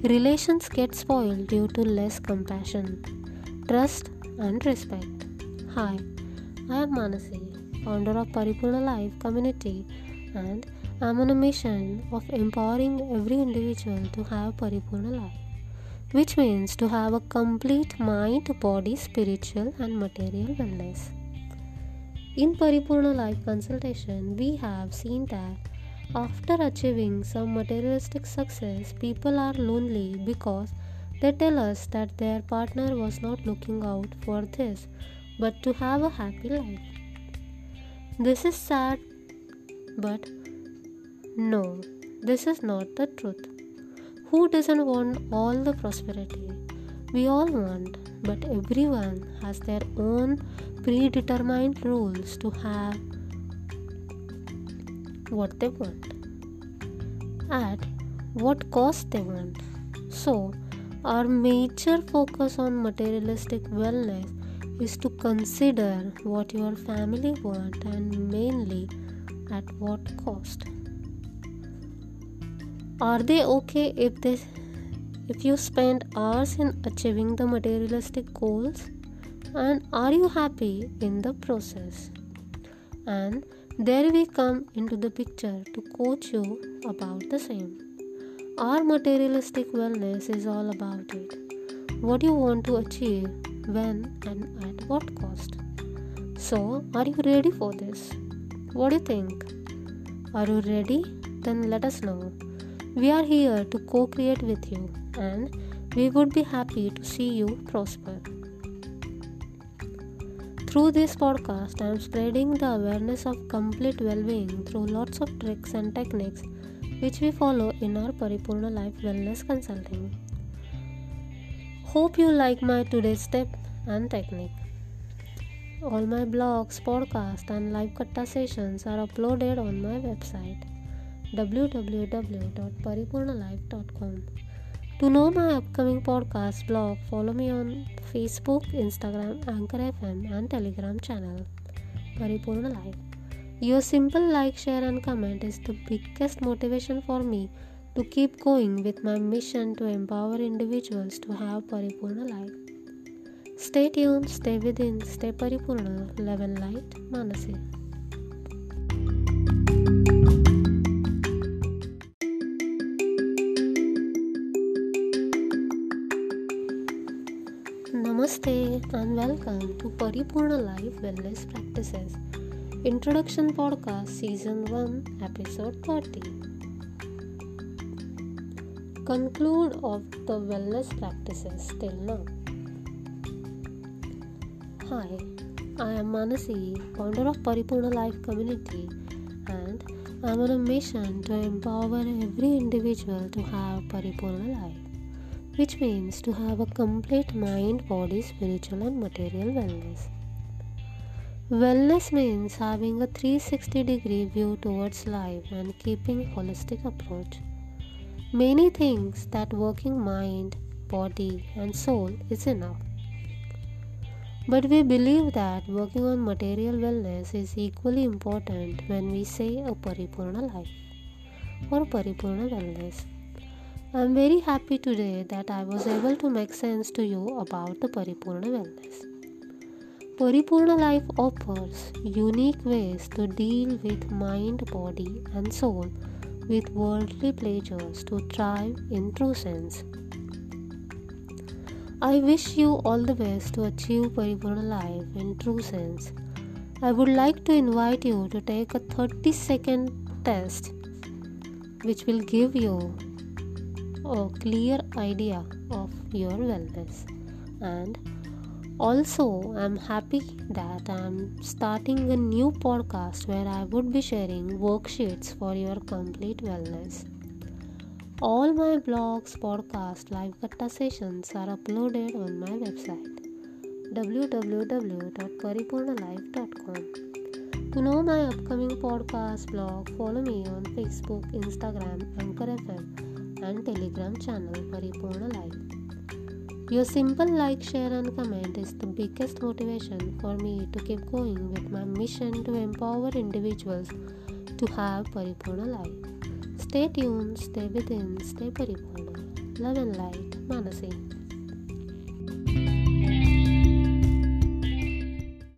relations get spoiled due to less compassion, trust and respect. Hi, I am Manasi, founder of Paripurna Life community and I am on a mission of empowering every individual to have Paripurna life, which means to have a complete mind, body, spiritual and material wellness. In Paripurna Life consultation, we have seen that after achieving some materialistic success, people are lonely because they tell us that their partner was not looking out for this but to have a happy life. This is sad, but no, this is not the truth. Who doesn't want all the prosperity? We all want, but everyone has their own predetermined rules to have what they want at what cost they want. So, our major focus on materialistic wellness is to consider what your family want and mainly at what cost. Are they okay if they if you spend hours in achieving the materialistic goals? And are you happy in the process? And there we come into the picture to coach you about the same. Our materialistic wellness is all about it. What do you want to achieve, when, and at what cost. So, are you ready for this? What do you think? Are you ready? Then let us know. We are here to co create with you and we would be happy to see you prosper. Through this podcast, I am spreading the awareness of complete well being through lots of tricks and techniques which we follow in our Paripurna Life Wellness Consulting. Hope you like my today's step and technique. All my blogs, podcasts, and live katta sessions are uploaded on my website www.paripurnalife.com. To know my upcoming podcast blog, follow me on Facebook, Instagram, Anchor FM, and Telegram channel. Paripurna Life. Your simple like, share, and comment is the biggest motivation for me to keep going with my mission to empower individuals to have Paripurna life. Stay tuned, stay within, stay Paripurna, love and light, Manasi. Namaste and welcome to Paripurna Life Wellness Practices. Introduction Podcast Season 1 Episode 30 Conclude of the wellness practices till now. Hi, I am Manasi, founder of Paripurna Life Community, and I am on a mission to empower every individual to have Paripurna life which means to have a complete mind, body, spiritual, and material wellness. Wellness means having a 360 degree view towards life and keeping holistic approach. Many things that working mind, body, and soul is enough. But we believe that working on material wellness is equally important when we say a Paripurna life or Paripurna wellness. I am very happy today that I was able to make sense to you about the Paripurna Wellness. Paripurna Life offers unique ways to deal with mind, body, and soul with worldly pleasures to thrive in true sense. I wish you all the best to achieve Paripurna life in true sense. I would like to invite you to take a 30 second test which will give you a clear idea of your wellness and also i'm happy that i'm starting a new podcast where i would be sharing worksheets for your complete wellness All my blogs, podcasts, live katta sessions are uploaded on my website www.paripurnalife.com. To know my upcoming podcast blog, follow me on Facebook, Instagram, Anchor FM, and Telegram channel for Paripurna Life. Your simple like, share, and comment is the biggest motivation for me to keep going with my mission to empower individuals to have Paripurna life. Stay tuned, stay within, stay Paripurna. Love and light, Manasi.